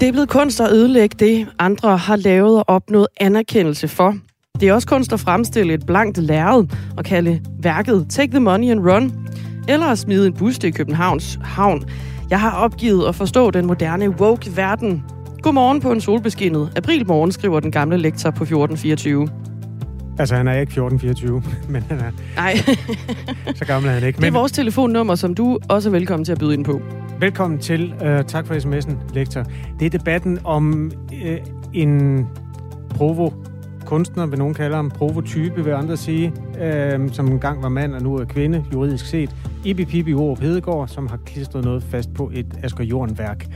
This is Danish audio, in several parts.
Det er blevet kunst at ødelægge det, andre har lavet og opnået anerkendelse for. Det er også kunst at fremstille et blankt lærred og kalde værket Take the Money and Run, eller at smide en buste i Københavns havn. Jeg har opgivet at forstå den moderne woke-verden. Godmorgen på en solbeskinnet aprilmorgen, skriver den gamle lektor på 1424. Altså, han er ikke 1424, men han er... Nej. så gammel er han ikke. Men... Det er vores telefonnummer, som du også er velkommen til at byde ind på. Velkommen til. Uh, tak for sms'en, lektor. Det er debatten om uh, en provo kunstner, vil nogen kalde ham, provotype, vil andre sige, uh, som engang var mand og nu er kvinde, juridisk set. Ibi Pibi Oro Hedegaard, som har klistret noget fast på et Asger Jorn-værk.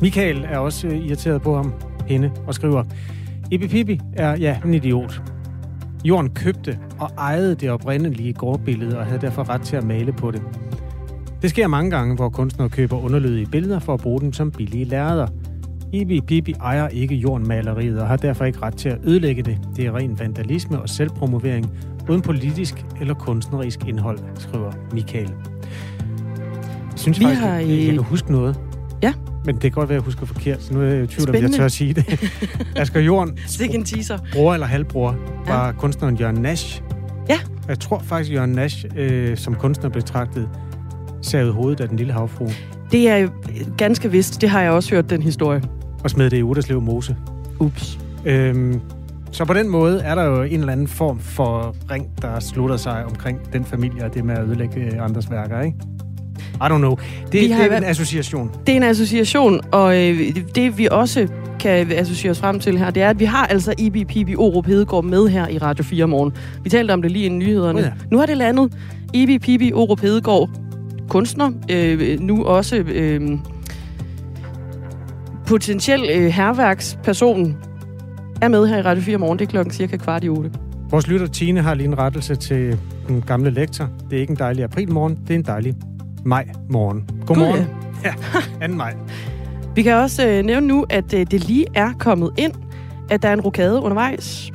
Michael er også uh, irriteret på ham, hende, og skriver, Ibi Pibi er, ja, en idiot. Jorden købte og ejede det oprindelige gårdbillede og havde derfor ret til at male på det. Det sker mange gange, hvor kunstnere køber underlydige billeder for at bruge dem som billige lærreder. Ibi Bibi ejer ikke jordmaleriet og har derfor ikke ret til at ødelægge det. Det er ren vandalisme og selvpromovering uden politisk eller kunstnerisk indhold, skriver Michael. Jeg synes Vi faktisk, har jeg kan huske noget. Ja. Men det kan godt være, at jeg husker forkert, så nu er jeg i tvivl, om jeg tør at sige det. Asger Jorden, en teaser. bror eller halvbror, var ja. kunstneren Jørgen Nash. Ja. Jeg tror faktisk, Jørgen Nash øh, som kunstner betragtet savet hovedet af den lille havfru. Det er ganske vist. Det har jeg også hørt, den historie. Og smed det i Uderslev Mose. Ups. Øhm, så på den måde er der jo en eller anden form for ring, der slutter sig omkring den familie og det med at ødelægge andres værker, ikke? I don't know. Det, det er en association. Det er en association, og øh, det vi også kan associere os frem til her, det er, at vi har altså Ibi Pibi Orup Hedegaard med her i Radio 4 morgen. Vi talte om det lige inden nyhederne. Oh ja. Nu har det landet. Ibi Pibi Orup Hedegaard, kunstner, øh, nu også øh, potentiel øh, herværksperson, er med her i Radio 4 morgen. Det er klokken cirka kvart i otte. Vores lytter Tine har lige en rettelse til den gamle lektor. Det er ikke en dejlig aprilmorgen, det er en dejlig maj-morgen. Godmorgen. God, ja. ja, 2. maj. Vi kan også øh, nævne nu, at øh, det lige er kommet ind, at der er en rokade undervejs.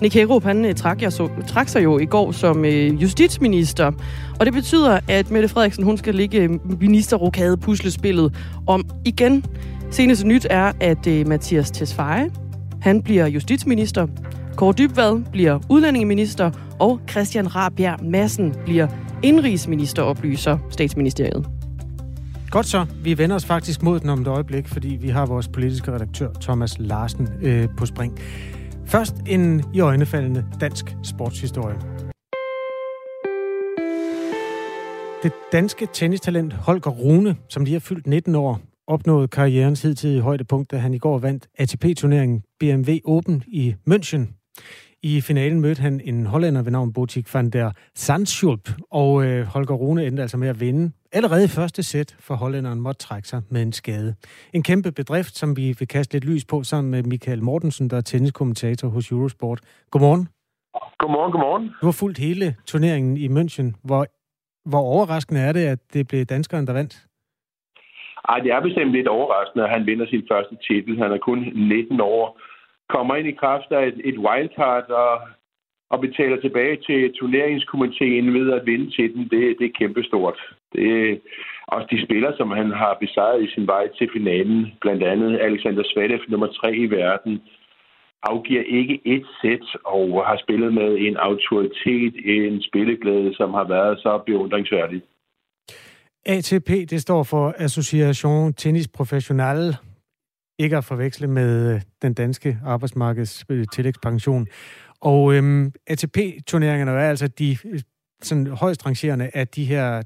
Nick Hagerup, han øh, trak, jeg så, trak sig jo i går som øh, justitsminister, og det betyder, at Mette Frederiksen hun skal ligge øh, ministerrokade puslespillet om igen. Seneste nyt er, at øh, Mathias Tesfaye, han bliver justitsminister, Kåre Dybvad bliver udlændingeminister, og Christian Rabjerg Madsen bliver indrigsminister, oplyser statsministeriet. Godt så. Vi vender os faktisk mod den om et øjeblik, fordi vi har vores politiske redaktør Thomas Larsen øh, på spring. Først en i øjnefaldende dansk sportshistorie. Det danske tennistalent Holger Rune, som lige har fyldt 19 år, opnåede karrierens hidtidige højdepunkt, da han i går vandt ATP-turneringen BMW Open i München. I finalen mødte han en hollænder ved navn Botik van der Sandschulp, og øh, Holger Rune endte altså med at vinde. Allerede i første sæt, for hollænderen måtte trække sig med en skade. En kæmpe bedrift, som vi vil kaste lidt lys på sammen med Michael Mortensen, der er tenniskommentator hos Eurosport. Godmorgen. Godmorgen, godmorgen. Du har fulgt hele turneringen i München. Hvor, hvor overraskende er det, at det blev danskeren, der vandt? Ej, det er bestemt lidt overraskende, at han vinder sin første titel. Han er kun 19 år kommer ind i kraft af et, et wildcard og, og betaler tilbage til turneringskomiteen ved at vinde til den, det, det er kæmpestort. Det, også de spillere, som han har besejret i sin vej til finalen, blandt andet Alexander Zverev, nummer tre i verden, afgiver ikke et sæt og har spillet med en autoritet, en spilleglæde, som har været så beundringsværdig. ATP, det står for Association Tennis Professional, ikke at forveksle med øh, den danske arbejdsmarkeds øh, tillægspension. Og øhm, ATP-turneringerne er altså de øh, sådan højst rangerende af de her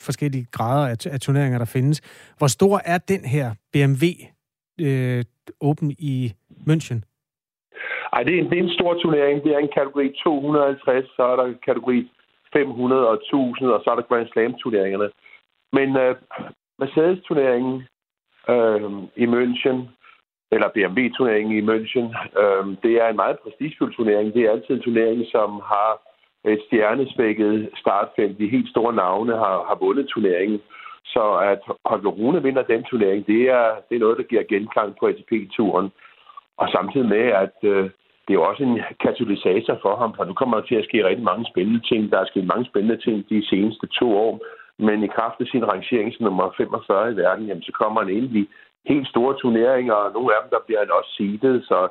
forskellige grader af, af turneringer, der findes. Hvor stor er den her BMW øh, Open i München? Ej, det er, en, det er en stor turnering. Det er en kategori 250, så er der kategori 500 og 1000, og så er der Grand Slam-turneringerne. Men øh, Mercedes-turneringen øh, i München, eller BMW-turneringen i München. Øh, det er en meget prestigefuld turnering. Det er altid en turnering, som har et stjernespækket startfelt. De helt store navne har, har vundet turneringen. Så at Holger Rune vinder den turnering, det er, det er noget, der giver genklang på ATP-turen. Og samtidig med, at øh, det er også en katalysator for ham, for nu kommer der til at ske rigtig mange spændende ting. Der er sket mange spændende ting de seneste to år. Men i kraft af sin rangering som nummer 45 i verden, jamen, så kommer han egentlig helt store turneringer, og nogle af dem, der bliver han også seedet, så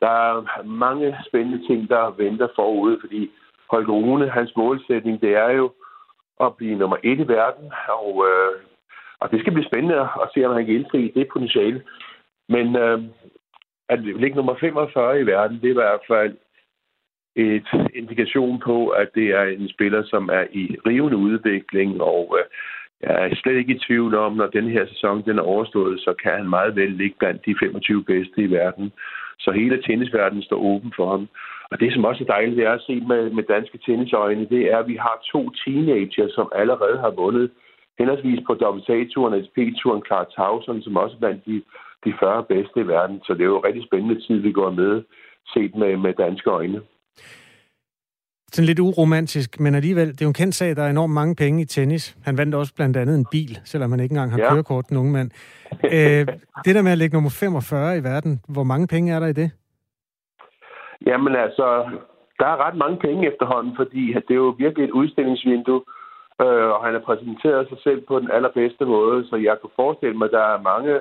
der er mange spændende ting, der venter forude, fordi Holger Rune, hans målsætning, det er jo at blive nummer et i verden, og, øh, og det skal blive spændende at se, om han kan indfri det potentiale. Men øh, at ligge nummer 45 i verden, det er i hvert fald et indikation på, at det er en spiller, som er i rivende udvikling, og øh, jeg er slet ikke i tvivl om, når den her sæson den er overstået, så kan han meget vel ligge blandt de 25 bedste i verden. Så hele tennisverdenen står åben for ham. Og det, som også er dejligt, det er at se med, med danske tennisøjne, det er, at vi har to teenager, som allerede har vundet henholdsvis på WTA-turen og SP-turen, Clara Tauson, som også er blandt de, de 40 bedste i verden. Så det er jo en rigtig spændende tid, vi går med, set med, med danske øjne sådan lidt uromantisk, men alligevel, det er jo en kendt sag, der er enormt mange penge i tennis. Han vandt også blandt andet en bil, selvom han ikke engang har ja. kørekort, den unge mand. øh, det der med at ligge nummer 45 i verden, hvor mange penge er der i det? Jamen altså, der er ret mange penge efterhånden, fordi det er jo virkelig et udstillingsvindue, øh, og han har præsenteret sig selv på den allerbedste måde, så jeg kunne forestille mig, at der er mange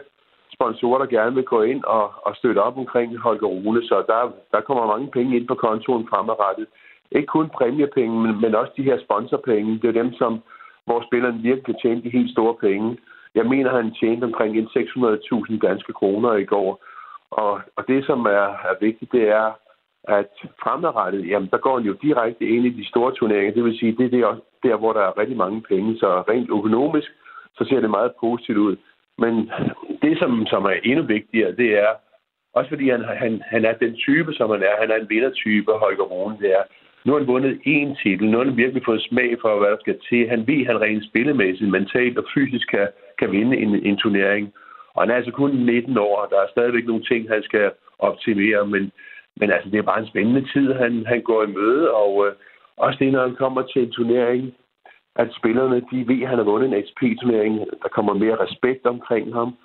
sponsorer, der gerne vil gå ind og, og støtte op omkring Holger Rune, så der, der kommer mange penge ind på kontoen fremadrettet ikke kun præmiepenge, men, men også de her sponsorpenge. Det er dem, som hvor spilleren virkelig kan tjene de helt store penge. Jeg mener, han tjente omkring 600.000 danske kroner i går. Og, og det, som er, er vigtigt, det er, at fremadrettet, jamen, der går han jo direkte ind i de store turneringer. Det vil sige, det er også der, hvor der er rigtig mange penge. Så rent økonomisk, så ser det meget positivt ud. Men det, som, som er endnu vigtigere, det er, også fordi han, han, han er den type, som han er. Han er en vindertype, Holger Rune. Det er, nu har han vundet én titel. Nu har han virkelig fået smag for, hvad der skal til. Han ved, at han rent spillemæssigt, mentalt og fysisk kan, kan vinde en, en turnering. Og han er altså kun 19 år, og der er stadigvæk nogle ting, han skal optimere. Men, men altså, det er bare en spændende tid, han, han går i møde. Og øh, også det, når han kommer til en turnering, at spillerne de ved, at han har vundet en XP-turnering, Der kommer mere respekt omkring ham.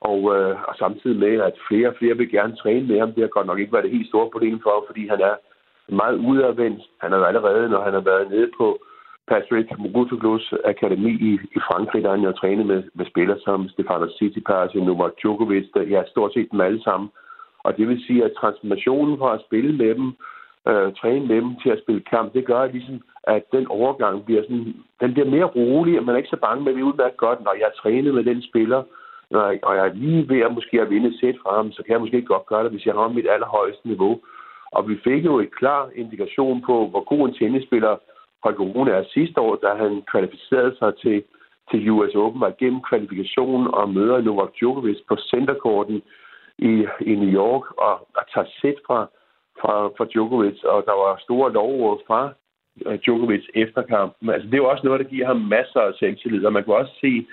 Og, øh, og samtidig med, at flere og flere vil gerne træne med ham. Det har godt nok ikke været det helt store problem for ham, fordi han er meget udadvendt. Han har allerede, når han har været nede på Patrick Mugutoglu's Akademi i, i Frankrig, der han jo trænet med, med spillere som Stefano Tsitsipas, Novak Djokovic, der ja, stort set dem alle sammen. Og det vil sige, at transformationen fra at spille med dem, øh, træne med dem til at spille kamp, det gør ligesom, at den overgang bliver sådan, den bliver mere rolig, og man er ikke så bange med, at vi udmærket godt, når jeg træner med den spiller, når jeg, og jeg er lige ved at måske at vinde et sæt fra ham, så kan jeg måske godt gøre det, hvis jeg har mit allerhøjeste niveau. Og vi fik jo et klar indikation på, hvor god en tennisspiller Holger Rune er. Sidste år, da han kvalificerede sig til, til US Open, var gennem kvalifikationen og møder Novak Djokovic på centerkorten i, i New York og, og tager sæt fra, fra, fra Djokovic, og der var store lovord fra øh, Djokovic efter kampen. Altså, det er jo også noget, der giver ham masser af selvtillid, og man kan også se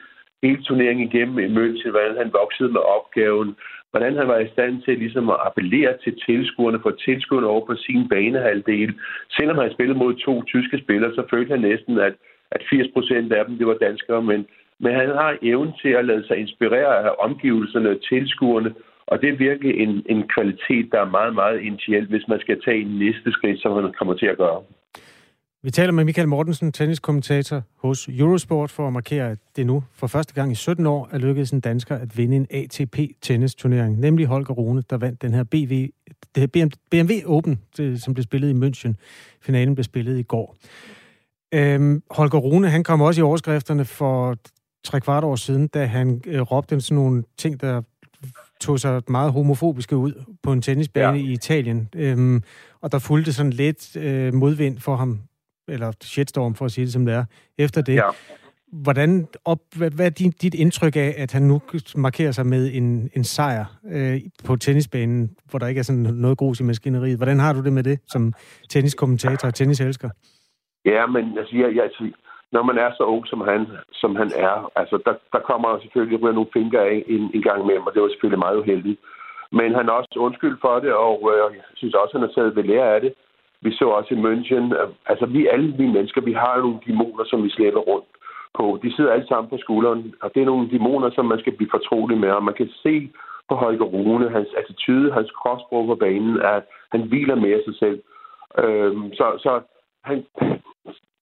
hele turneringen igennem i München, hvordan han voksede med opgaven, hvordan han var i stand til ligesom at appellere til tilskuerne, få tilskuerne over på sin banehalvdel. Selvom han spillede mod to tyske spillere, så følte han næsten, at, at 80 procent af dem det var danskere, men, men han har evnen til at lade sig inspirere af omgivelserne og tilskuerne, og det er virkelig en, en kvalitet, der er meget, meget initielt, hvis man skal tage en næste skridt, som han kommer til at gøre. Vi taler med Michael Mortensen, tenniskommentator hos Eurosport, for at markere, at det nu for første gang i 17 år er lykkedes en dansker at vinde en ATP-tennisturnering, nemlig Holger Rune, der vandt den her BV, det her BMW Open, som blev spillet i München. Finalen blev spillet i går. Øhm, Holger Rune, han kom også i overskrifterne for tre kvart år siden, da han øh, råbte sådan nogle ting, der tog sig meget homofobiske ud på en tennisbane ja. i Italien. Øhm, og der fulgte sådan lidt øh, modvind for ham eller shitstorm for at sige det som det er, efter det. Ja. Hvordan op, hvad, hvad er din, dit indtryk af, at han nu markerer sig med en, en sejr øh, på tennisbanen, hvor der ikke er sådan noget grus i maskineriet? Hvordan har du det med det som tenniskommentator og tenniselsker? Ja, men altså, jeg, jeg, når man er så ung, som han, som han er, altså, der, der kommer selvfølgelig nogle fingre af en, en gang med, og det var selvfølgelig meget uheldigt. Men han er også undskyld for det, og øh, jeg synes også, han har taget ved lære af det. Vi så også i München, altså vi alle vi mennesker, vi har nogle dæmoner, som vi slæber rundt på. De sidder alle sammen på skulderen, og det er nogle dæmoner, som man skal blive fortrolig med. Og man kan se på Holger Rune, hans attitude, hans kropsbrug på banen, at han hviler mere sig selv. Øhm, så, så han,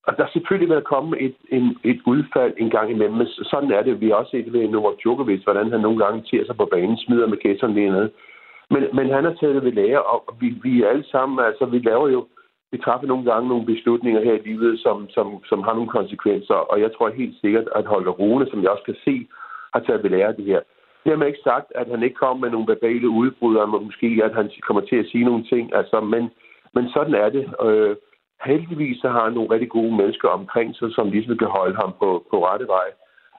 og der er selvfølgelig været komme et, en, et udfald en gang imellem, men sådan er det. Vi har også set ved Novak Djokovic, hvordan han nogle gange tiger sig på banen, smider med gæsterne ned. Men, men han har taget det ved lære, og vi, vi er alle sammen, altså vi laver jo, vi træffer nogle gange nogle beslutninger her i livet, som, som, som har nogle konsekvenser, og jeg tror helt sikkert, at Holger Rune, som jeg også kan se, har taget ved lære af det her. Det har man ikke sagt, at han ikke kommer med nogle verbale udbrud, og måske at han kommer til at sige nogle ting, altså, men, men sådan er det. Øh, heldigvis så har han nogle rigtig gode mennesker omkring sig, som ligesom kan holde ham på, på rette vej.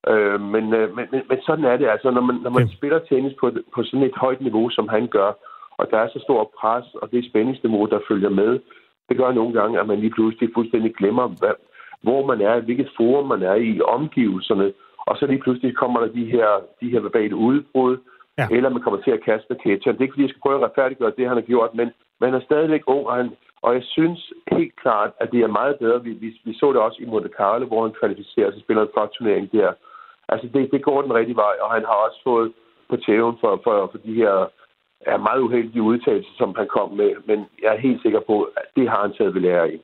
Øh, men, øh, men, men, men sådan er det altså, når man, når man ja. spiller tennis på, på sådan et højt niveau, som han gør, og der er så stor pres, og det spændingsniveau, der følger med, det gør nogle gange, at man lige pludselig fuldstændig glemmer, hvad, hvor man er, hvilket forum man er i, omgivelserne, og så lige pludselig kommer der de her, de her verbale udbrud, ja. eller man kommer til at kaste ketchup. Det er ikke, fordi jeg skal prøve at retfærdiggøre det, han har gjort, men man er stadigvæk ung, og han, og jeg synes helt klart, at det er meget bedre. Vi, vi, vi så det også i Monte Carlo, hvor han kvalificerer sig og spiller en flot turnering der. Altså, det, det går den rigtige vej, og han har også fået på tæven for, for, for de her er meget uheldige udtalelser, som han kom med. Men jeg er helt sikker på, at det har han taget ved lære i.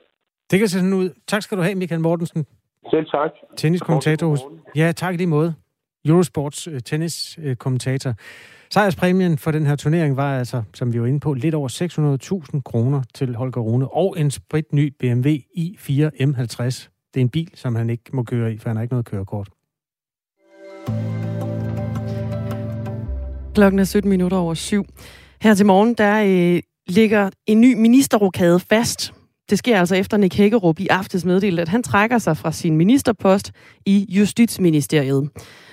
Det kan se sådan ud. Tak skal du have, Michael Mortensen. Selv tak. Tenniskommentator. Ja, tak i lige måde. Eurosports uh, tenniskommentator. Sejrspræmien for den her turnering var altså, som vi var inde på, lidt over 600.000 kroner til Holger Rune, og en spritny BMW i4 M50. Det er en bil, som han ikke må køre i, for han har ikke noget kørekort. Klokken er 17 minutter over syv. Her til morgen, der øh, ligger en ny ministerrokade fast. Det sker altså efter Nick Hækkerup i aftes meddelte, at han trækker sig fra sin ministerpost i Justitsministeriet.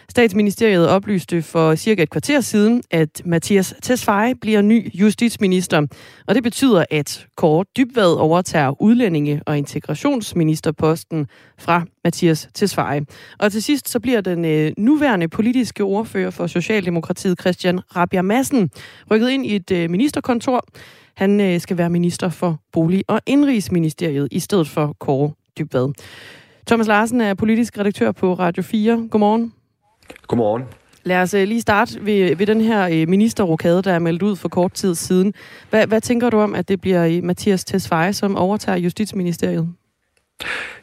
Statsministeriet oplyste for cirka et kvarter siden, at Mathias Tesfaye bliver ny justitsminister. Og det betyder, at Kåre Dybvad overtager udlændinge- og integrationsministerposten fra Mathias Tesfaye. Og til sidst så bliver den øh, nuværende politiske ordfører for Socialdemokratiet, Christian Rabia Madsen, rykket ind i et øh, ministerkontor. Han øh, skal være minister for Bolig- og Indrigsministeriet i stedet for Kåre Dybvad. Thomas Larsen er politisk redaktør på Radio 4. Godmorgen. Godmorgen. Lad os øh, lige starte ved, ved den her øh, ministerrokade, der er meldt ud for kort tid siden. Hvad, hvad tænker du om, at det bliver øh, Mathias Tesfaye, som overtager Justitsministeriet?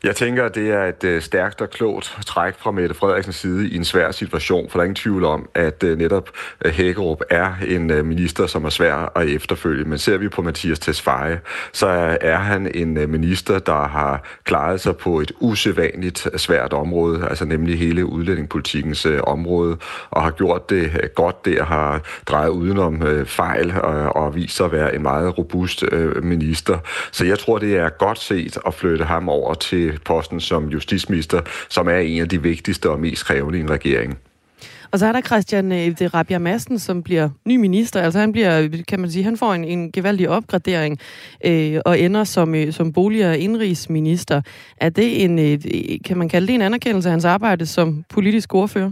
Jeg tænker, at det er et øh, stærkt og klogt træk fra Mette Frederiksens side i en svær situation, for der er ingen tvivl om, at øh, netop øh, Hækkerup er en minister, som er svær at efterfølge. Men ser vi på Mathias Tesfaye, så er han en minister, der har klaret sig på et usædvanligt svært område, altså nemlig hele udlændingepolitikens område, og har gjort det godt der, har drejet udenom fejl og, og vist sig at være en meget robust minister. Så jeg tror, det er godt set at flytte ham over til posten som justitsminister, som er en af de vigtigste og mest krævende i en regering. Og så er der Christian øh, Rabia Madsen, som bliver ny minister. Altså han bliver, kan man sige, han får en, en gevaldig opgradering øh, og ender som, øh, som bolig- og indrigsminister. Er det en, øh, kan man kalde det en anerkendelse af hans arbejde som politisk ordfører?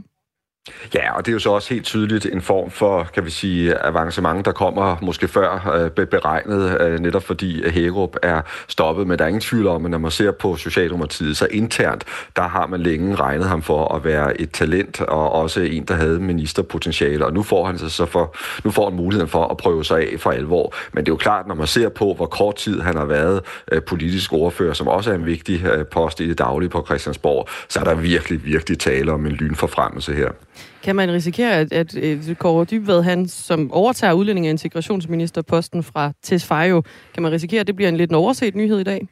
Ja, og det er jo så også helt tydeligt en form for, kan vi sige, avancement, der kommer måske før øh, beregnet, øh, netop fordi Hærup er stoppet. Men der er ingen tvivl om, at når man ser på Socialdemokratiet, så internt, der har man længe regnet ham for at være et talent, og også en, der havde ministerpotentiale. Og nu får han så for, nu får han muligheden for at prøve sig af for alvor. Men det er jo klart, når man ser på, hvor kort tid han har været øh, politisk ordfører, som også er en vigtig øh, post i det daglige på Christiansborg, så er der virkelig, virkelig tale om en lynforfremmelse her. Kan man risikere, at, at, at Kåre Dybvad, han som overtager udlænding- og integrationsministerposten fra Tesfaye, kan man risikere, at det bliver en lidt overset nyhed i dag?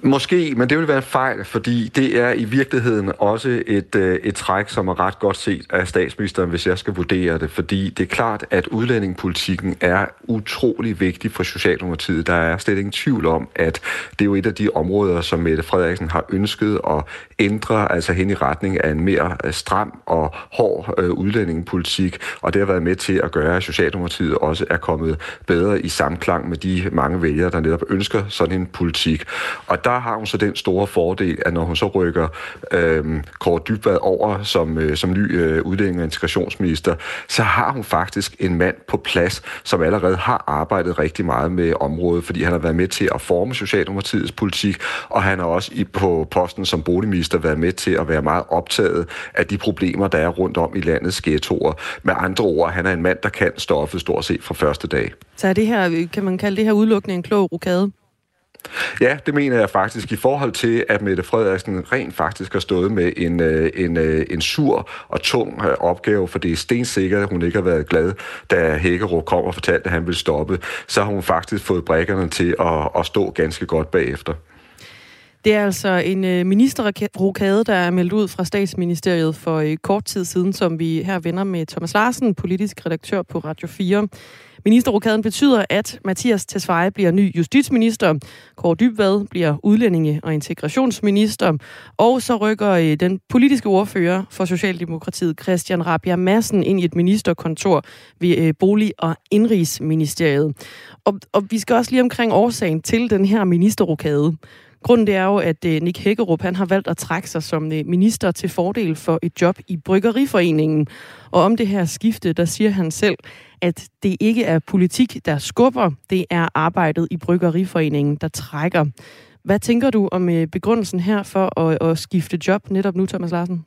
Måske, men det vil være en fejl, fordi det er i virkeligheden også et, øh, et træk, som er ret godt set af statsministeren, hvis jeg skal vurdere det. Fordi det er klart, at udlændingepolitikken er utrolig vigtig for Socialdemokratiet. Der er slet ingen tvivl om, at det er jo et af de områder, som Mette Frederiksen har ønsket at ændre, altså hen i retning af en mere øh, stram og hård øh, udlændingepolitik. Og det har været med til at gøre, at Socialdemokratiet også er kommet bedre i samklang med de mange vælgere, der netop ønsker sådan en politik. Og der har hun så den store fordel, at når hun så rykker øh, Kåre Dybvad over som, øh, som ny øh, udlænding og integrationsminister, så har hun faktisk en mand på plads, som allerede har arbejdet rigtig meget med området, fordi han har været med til at forme Socialdemokratiets politik, og han er også i, på posten som boligminister været med til at være meget optaget af de problemer, der er rundt om i landets ghettoer. Med andre ord, han er en mand, der kan stoffet stort set fra første dag. Så er det her, kan man kalde det her udelukkende en klog rokade? Ja, det mener jeg faktisk i forhold til, at Mette Frederiksen rent faktisk har stået med en, øh, en, øh, en sur og tung øh, opgave, for det er stensikkert, at hun ikke har været glad, da Hækkerup kom og fortalte, at han ville stoppe. Så har hun faktisk fået brækkerne til at, at stå ganske godt bagefter. Det er altså en øh, ministerrokade, der er meldt ud fra statsministeriet for øh, kort tid siden, som vi her vender med Thomas Larsen, politisk redaktør på Radio 4. Ministerrokaden betyder, at Mathias Tesfaye bliver ny justitsminister, Kåre Dybvad bliver udlændinge- og integrationsminister, og så rykker øh, den politiske ordfører for Socialdemokratiet, Christian Rabia Madsen, ind i et ministerkontor ved Bolig- og Indrigsministeriet. Og, og vi skal også lige omkring årsagen til den her ministerrokade. Grunden det er jo, at øh, Nick Hækkerup han har valgt at trække sig som øh, minister til fordel for et job i Bryggeriforeningen. Og om det her skifte, der siger han selv, at det ikke er politik, der skubber, det er arbejdet i Bryggeriforeningen, der trækker. Hvad tænker du om øh, begrundelsen her for at, at skifte job netop nu, Thomas Larsen?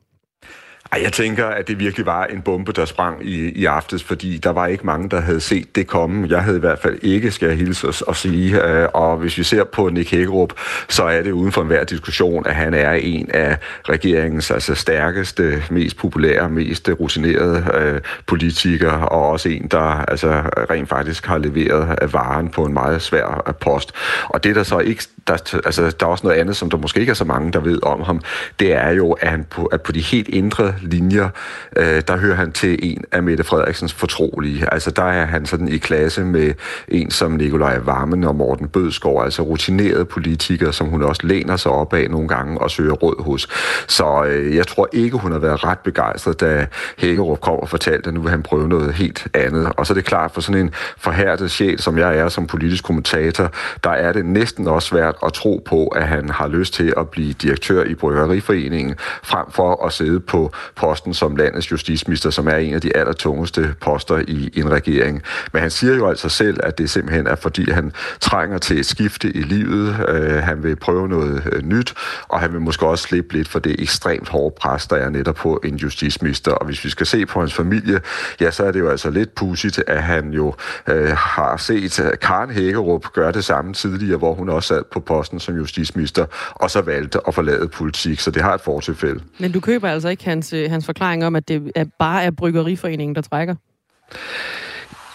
Ej, jeg tænker, at det virkelig var en bombe, der sprang i, i aftes, fordi der var ikke mange, der havde set det komme. Jeg havde i hvert fald ikke, skal jeg hilse os og sige. Øh, og hvis vi ser på Nick Hækkerup, så er det uden for enhver diskussion, at han er en af regeringens altså, stærkeste, mest populære, mest rutinerede øh, politikere, og også en, der altså, rent faktisk har leveret øh, varen på en meget svær øh, post. Og det der så ikke, der, altså, der er også noget andet, som der måske ikke er så mange, der ved om ham, det er jo, at han på, at på de helt indre linjer, øh, der hører han til en af Mette Frederiksens fortrolige. Altså der er han sådan i klasse med en som Nikolaj Vammen og Morten Bødskov, altså rutinerede politikere, som hun også læner sig op af nogle gange og søger råd hos. Så øh, jeg tror ikke, hun har været ret begejstret, da Hækkerup kom og fortalte, at nu vil han prøve noget helt andet. Og så er det klart, for sådan en forhærdet sjæl, som jeg er som politisk kommentator, der er det næsten også svært at tro på, at han har lyst til at blive direktør i Bryggeriforeningen, frem for at sidde på posten som landets justitsminister, som er en af de allertungeste poster i en regering. Men han siger jo altså selv, at det simpelthen er, fordi han trænger til et skifte i livet. Øh, han vil prøve noget øh, nyt, og han vil måske også slippe lidt for det ekstremt hårde pres, der er netop på en justitsminister. Og hvis vi skal se på hans familie, ja, så er det jo altså lidt pudsigt, at han jo øh, har set Karen Hækkerup gøre det samme tidligere, hvor hun også sad på posten som justitsminister, og så valgte at forlade politik. Så det har et fortilfælde. Men du køber altså ikke hans øh, hans forklaring om, at det er bare er Bryggeriforeningen, der trækker?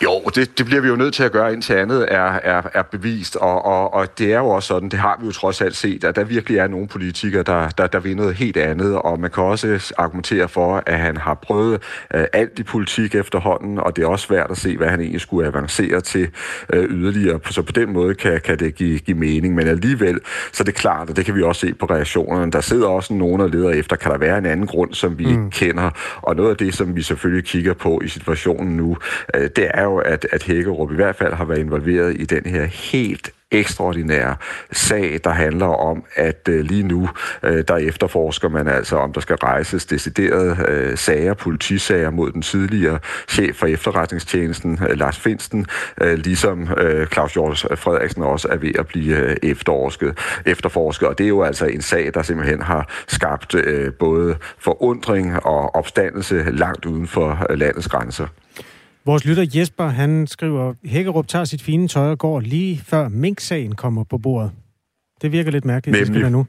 Jo, det, det bliver vi jo nødt til at gøre, indtil andet er, er, er bevist, og, og, og det er jo også sådan, det har vi jo trods alt set, at der virkelig er nogle politikere, der, der, der vil noget helt andet, og man kan også argumentere for, at han har prøvet uh, alt i politik efterhånden, og det er også svært at se, hvad han egentlig skulle avancere til uh, yderligere, så på den måde kan, kan det give, give mening, men alligevel, så er det klart, og det kan vi også se på reaktionerne, der sidder også nogen og leder efter, kan der være en anden grund, som vi mm. ikke kender, og noget af det, som vi selvfølgelig kigger på i situationen nu, uh, det er jo, at, at Hækkerup i hvert fald har været involveret i den her helt ekstraordinære sag, der handler om, at øh, lige nu, øh, der efterforsker man altså, om der skal rejses deciderede øh, sager, politisager mod den tidligere chef for efterretningstjenesten, øh, Lars Finsten, øh, ligesom øh, Claus Hjort Frederiksen også er ved at blive øh, efterforsket, efterforsket. Og det er jo altså en sag, der simpelthen har skabt øh, både forundring og opstandelse langt uden for øh, landets grænser. Vores lytter Jesper, han skriver, Hækkerup tager sit fine tøj og går lige før Mink-sagen kommer på bordet. Det virker lidt mærkeligt, Nemlig. det skal være nu.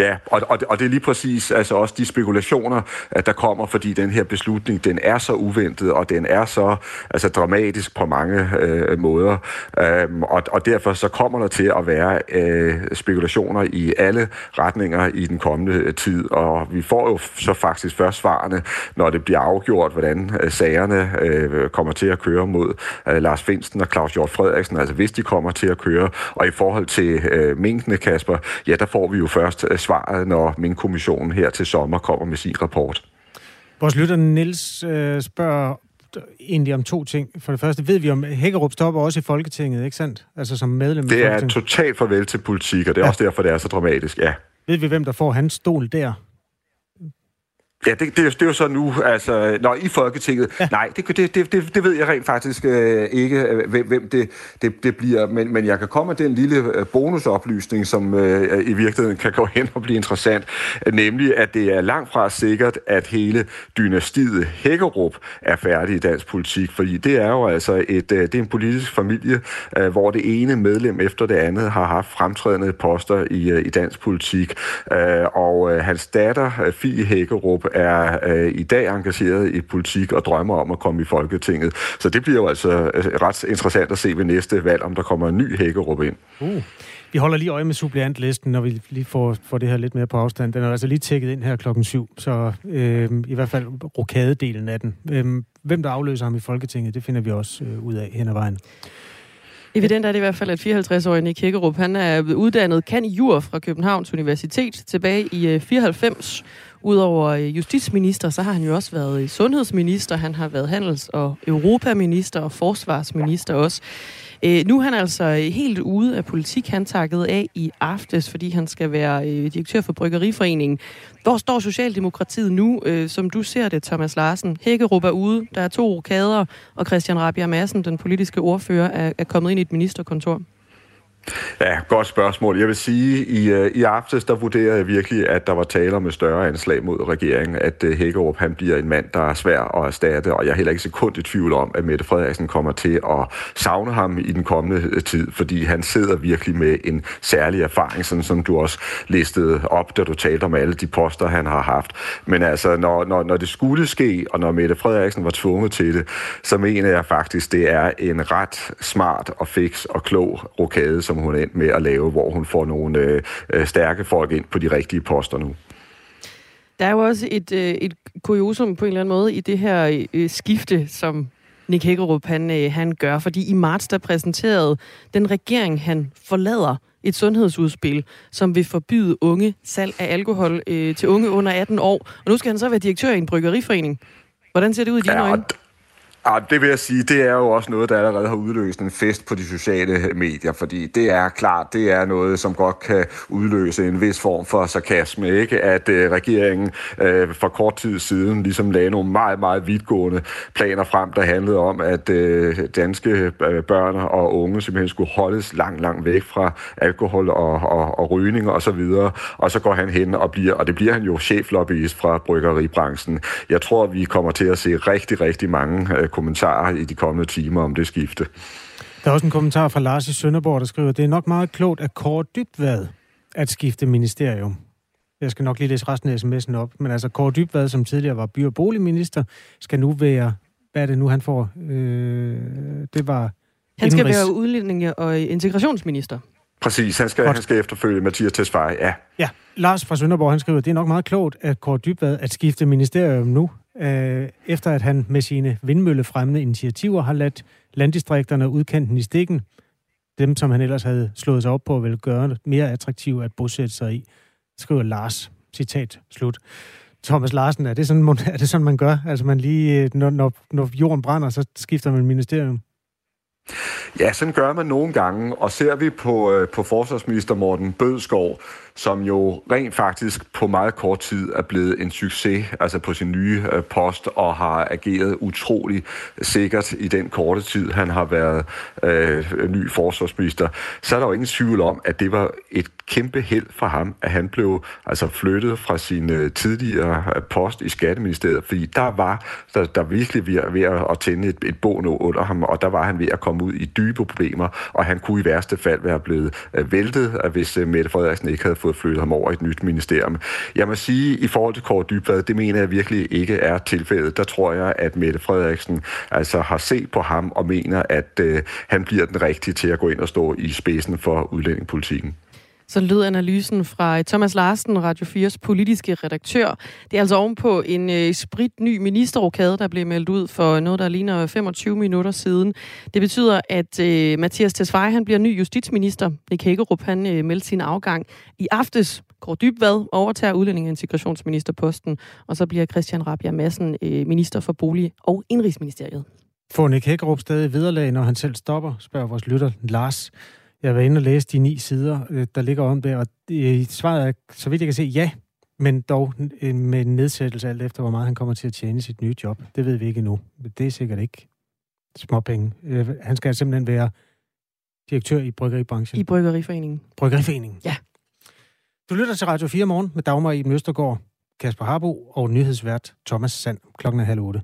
Ja, og, og, og det er lige præcis altså også de spekulationer, at der kommer, fordi den her beslutning, den er så uventet, og den er så altså, dramatisk på mange øh, måder. Øhm, og, og derfor så kommer der til at være øh, spekulationer i alle retninger i den kommende øh, tid, og vi får jo så faktisk først svarene, når det bliver afgjort, hvordan øh, sagerne øh, kommer til at køre mod øh, Lars Finsten og Claus Hjort Frederiksen, altså hvis de kommer til at køre. Og i forhold til øh, minkene, Kasper, ja, der får vi jo først øh, svaret, når min kommission her til sommer kommer med sin rapport. Vores lytter Niels øh, spørger egentlig om to ting. For det første ved vi om, Hækkerup stopper også i Folketinget, ikke sandt? Altså som medlem Det er totalt farvel til politik, og det er ja. også derfor, det er så dramatisk, ja. Ved vi, hvem der får hans stol der? Ja, det, det, det er jo så nu, altså, når i Folketinget, ja. nej, det, det, det, det, ved jeg rent faktisk øh, ikke, øh, hvem, hvem det, det, det bliver, men, men jeg kan komme med den lille øh, bonusoplysning, som øh, i virkeligheden kan gå hen og blive interessant, nemlig at det er langt fra sikkert, at hele dynastiet Hækkerup er færdig i dansk politik, fordi det er jo altså et, øh, det er en politisk familie, øh, hvor det ene medlem efter det andet har haft fremtrædende poster i, øh, i dansk politik, øh, og øh, hans datter, øh, Fie Hækkerup, er øh, i dag engageret i politik og drømmer om at komme i Folketinget. Så det bliver jo altså øh, ret interessant at se ved næste valg, om der kommer en ny Hækkerup ind. Uh. Vi holder lige øje med suppleantlisten, når vi lige får, får det her lidt mere på afstand. Den er altså lige tækket ind her klokken syv, så øh, i hvert fald rokadedelen af den. Øh, hvem der afløser ham i Folketinget, det finder vi også øh, ud af hen ad vejen. Evident er det i hvert fald, at 54-årige Nick Hækkerup, han er uddannet kan jur fra Københavns Universitet tilbage i 94. Udover øh, justitsminister, så har han jo også været øh, sundhedsminister, han har været handels- og europaminister og forsvarsminister også. Øh, nu er han altså øh, helt ude af politik. Han takkede af i aftes, fordi han skal være øh, direktør for Bryggeriforeningen. Hvor står Socialdemokratiet nu, øh, som du ser det, Thomas Larsen? Hækkerup er ude, der er to rokader, og Christian Rabia Madsen, den politiske ordfører, er, er kommet ind i et ministerkontor. Ja, godt spørgsmål. Jeg vil sige, i, øh, i aftes, der vurderer jeg virkelig, at der var tale om et større anslag mod regeringen, at øh, Hækkerup, han bliver en mand, der er svær at erstatte, og jeg er heller ikke sekund i tvivl om, at Mette Frederiksen kommer til at savne ham i den kommende øh, tid, fordi han sidder virkelig med en særlig erfaring, sådan som du også listede op, da du talte om alle de poster, han har haft. Men altså, når, når, når det skulle ske, og når Mette Frederiksen var tvunget til det, så mener jeg faktisk, det er en ret smart og fix og klog rokade, som hun er endt med at lave, hvor hun får nogle øh, øh, stærke folk ind på de rigtige poster nu. Der er jo også et, øh, et kuriosum på en eller anden måde i det her øh, skifte, som Nick Hækkerup han, øh, han gør, fordi i marts der præsenterede den regering, han forlader, et sundhedsudspil, som vil forbyde unge salg af alkohol øh, til unge under 18 år. Og nu skal han så være direktør i en bryggeriforening. Hvordan ser det ud i dine ja, øjne? Ja, det vil jeg sige, det er jo også noget, der allerede har udløst en fest på de sociale medier, fordi det er klart, det er noget, som godt kan udløse en vis form for sarkasme, ikke? At øh, regeringen øh, for kort tid siden ligesom lagde nogle meget, meget vidtgående planer frem, der handlede om, at øh, danske øh, børn og unge simpelthen skulle holdes langt, langt væk fra alkohol og, og, og rygning og så videre, og så går han hen og bliver, og det bliver han jo cheflobbyist fra bryggeribranchen. Jeg tror, vi kommer til at se rigtig, rigtig mange øh, kommentarer i de kommende timer om det skifte. Der er også en kommentar fra Lars i Sønderborg, der skriver, det er nok meget klogt at Kåre Dybvad at skifte ministerium. Jeg skal nok lige læse resten af sms'en op. Men altså, Kåre Dybvad, som tidligere var by- og boligminister, skal nu være... Hvad er det nu, han får? Øh, det var... Han skal være udlændinge- og integrationsminister. Præcis, han skal, han skal efterfølge Mathias Tesfaye, ja. Ja, Lars fra Sønderborg, han skriver, det er nok meget klogt at Kåre Dybvad at skifte ministerium nu, øh, efter at han med sine vindmøllefremmende initiativer har ladt landdistrikterne udkanten i stikken, dem som han ellers havde slået sig op på, vil gøre det mere attraktive at bosætte sig i, skriver Lars. Citat slut. Thomas Larsen, er det sådan, er det sådan man gør? Altså man lige, øh, når, når, når jorden brænder, så skifter man ministerium? Ja, sådan gør man nogle gange, og ser vi på, øh, på forsvarsminister Morten Bødskov, som jo rent faktisk på meget kort tid er blevet en succes, altså på sin nye øh, post, og har ageret utrolig sikkert i den korte tid, han har været øh, ny forsvarsminister, så er der jo ingen tvivl om, at det var et kæmpe held for ham, at han blev altså flyttet fra sin øh, tidligere øh, post i Skatteministeriet, fordi der var der, der virkelig ved, ved at tænde et, et bån under ham, og der var han ved at komme ud i dybe problemer, og han kunne i værste fald være blevet væltet, hvis Mette Frederiksen ikke havde fået flyttet ham over i et nyt ministerium. Jeg må sige, i forhold til Kåre Dybvad, det mener jeg virkelig ikke er tilfældet. Der tror jeg, at Mette Frederiksen altså har set på ham og mener, at øh, han bliver den rigtige til at gå ind og stå i spidsen for udlændingepolitikken. Så lød analysen fra Thomas Larsen, Radio 4's politiske redaktør. Det er altså ovenpå en øh, sprit ny ministerrokade, der blev meldt ud for noget, der ligner 25 minutter siden. Det betyder, at øh, Mathias Tesfaye, han bliver ny justitsminister. Nick Hækkerup, han øh, meldte sin afgang i aftes. Kåre Dybvad overtager udlænding- og integrationsministerposten, og så bliver Christian Rabia Madsen øh, minister for bolig- og indrigsministeriet. Får Nick Hækkerup stadig vederlag, når han selv stopper, spørger vores lytter Lars. Jeg var inde og læse de ni sider, øh, der ligger om det, og svaret er, så vidt jeg kan se, ja. Men dog med en nedsættelse alt efter, hvor meget han kommer til at tjene sit nye job. Det ved vi ikke endnu. Det er sikkert ikke småpenge. Øh, han skal simpelthen være direktør i bryggeribranchen. I Bryggeriforeningen. Bryggeriforeningen. Ja. Du lytter til Radio 4 morgen med Dagmar i Østergaard, Kasper Harbo og nyhedsvært Thomas Sand klokken er halv otte.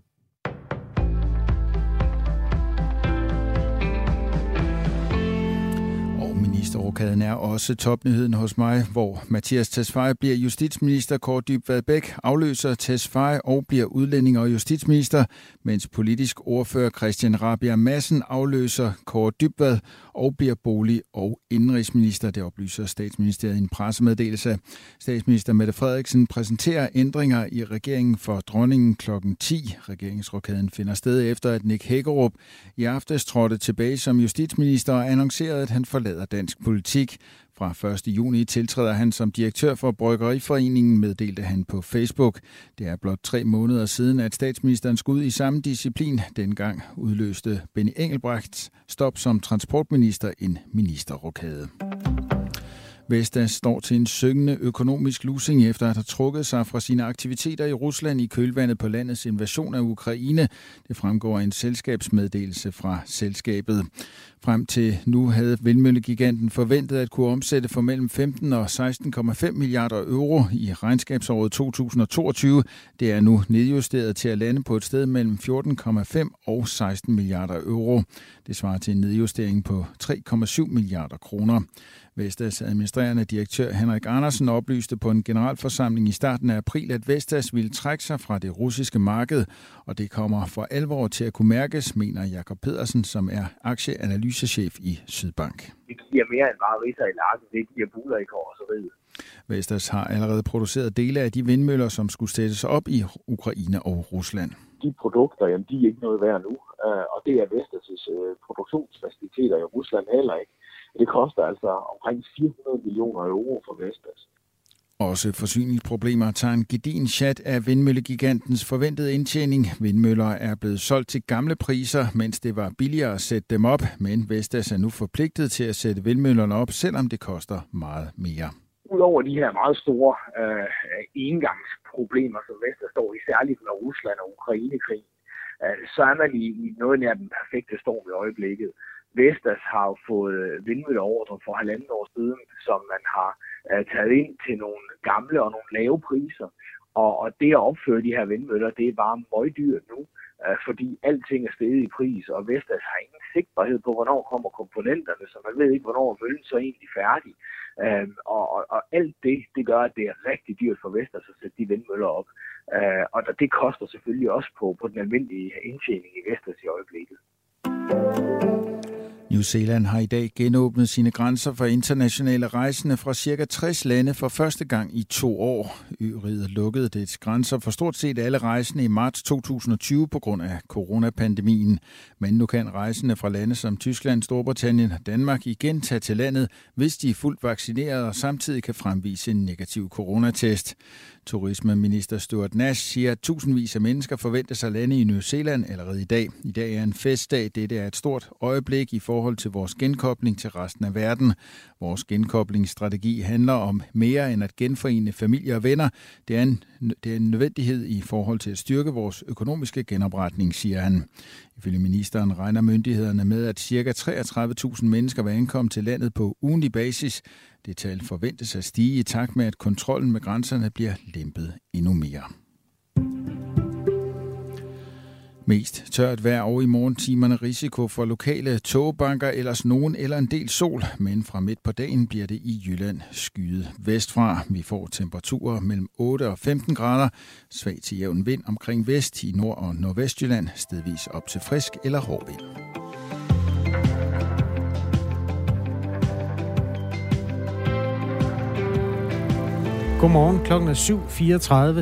Ministerrokaden er også topnyheden hos mig, hvor Mathias Tesfaye bliver justitsminister, Kåre Dybvad Bæk afløser Tesfaye og bliver udlænding og justitsminister, mens politisk ordfører Christian Rabia Madsen afløser Kåre Dybvad og bliver bolig- og indrigsminister. Det oplyser statsministeriet i en pressemeddelelse. Statsminister Mette Frederiksen præsenterer ændringer i regeringen for dronningen kl. 10. Regeringsrokaden finder sted efter, at Nick Hækkerup i aftes trådte tilbage som justitsminister og annoncerede, at han forlader dansk politik. Fra 1. juni tiltræder han som direktør for Bryggeriforeningen, meddelte han på Facebook. Det er blot tre måneder siden, at statsministeren skud i samme disciplin. Dengang udløste Benny Engelbrechts stop som transportminister en ministerrokade. Vestas står til en syngende økonomisk losing efter at have trukket sig fra sine aktiviteter i Rusland i kølvandet på landets invasion af Ukraine. Det fremgår af en selskabsmeddelelse fra selskabet. Frem til nu havde vindmøllegiganten forventet at kunne omsætte for mellem 15 og 16,5 milliarder euro i regnskabsåret 2022. Det er nu nedjusteret til at lande på et sted mellem 14,5 og 16 milliarder euro. Det svarer til en nedjustering på 3,7 milliarder kroner. Vestas administrerende direktør Henrik Andersen oplyste på en generalforsamling i starten af april, at Vestas ville trække sig fra det russiske marked, og det kommer for alvor til at kunne mærkes, mener Jakob Pedersen, som er aktieanalysechef i Sydbank. Det giver mere end bare riser i lakken, det giver buler i korseriet. Vestas har allerede produceret dele af de vindmøller, som skulle sættes op i Ukraine og Rusland. De produkter, jamen, de er ikke noget værd nu, øh, og det er Vestas' øh, produktionsfaciliteter i Rusland heller ikke. Det koster altså omkring 400 millioner euro for Vestas. Også forsyningsproblemer tager en gedin chat af vindmøllegigantens forventede indtjening. Vindmøller er blevet solgt til gamle priser, mens det var billigere at sætte dem op, men Vestas er nu forpligtet til at sætte vindmøllerne op, selvom det koster meget mere. Udover de her meget store øh, engangsproblemer, som Vestas står i, særligt med Rusland og Ukrainekrig, øh, så er man i, i noget nær den perfekte storm i øjeblikket. Vestas har jo fået vindmølleordre for halvanden år siden, som man har øh, taget ind til nogle gamle og nogle lave priser. Og, og det at opføre de her vindmøller, det er bare møgdyrt nu, øh, fordi alting er steget i pris, og Vestas har ingen sigtbarhed på, hvornår kommer komponenterne, så man ved ikke, hvornår møllen så egentlig færdig. Øh, og, og, og alt det, det gør, at det er rigtig dyrt for Vestas at sætte de vindmøller op. Øh, og det koster selvfølgelig også på, på den almindelige indtjening i Vestas i øjeblikket. New Zealand har i dag genåbnet sine grænser for internationale rejsende fra ca. 60 lande for første gang i to år. Øriget lukkede dets grænser for stort set alle rejsende i marts 2020 på grund af coronapandemien. Men nu kan rejsende fra lande som Tyskland, Storbritannien og Danmark igen tage til landet, hvis de er fuldt vaccineret og samtidig kan fremvise en negativ coronatest. Turismeminister Stuart Nash siger, at tusindvis af mennesker forventes at lande i New Zealand allerede i dag. I dag er en festdag. Dette er et stort øjeblik i forhold til vores genkobling til resten af verden. Vores genkoblingsstrategi handler om mere end at genforene familie og venner. Det er, en, det er en nødvendighed i forhold til at styrke vores økonomiske genopretning, siger han. Ifølge ministeren regner myndighederne med, at ca. 33.000 mennesker vil ankomme til landet på ugenlig basis. Det tal forventes at stige i takt med, at kontrollen med grænserne bliver lempet endnu mere. Mest tørt vejr og i morgentimerne risiko for lokale togbanker, ellers nogen eller en del sol, men fra midt på dagen bliver det i Jylland skyet vestfra. Vi får temperaturer mellem 8 og 15 grader, svag til jævn vind omkring vest i nord- og nordvestjylland, stedvis op til frisk eller hård vind. Godmorgen, klokken er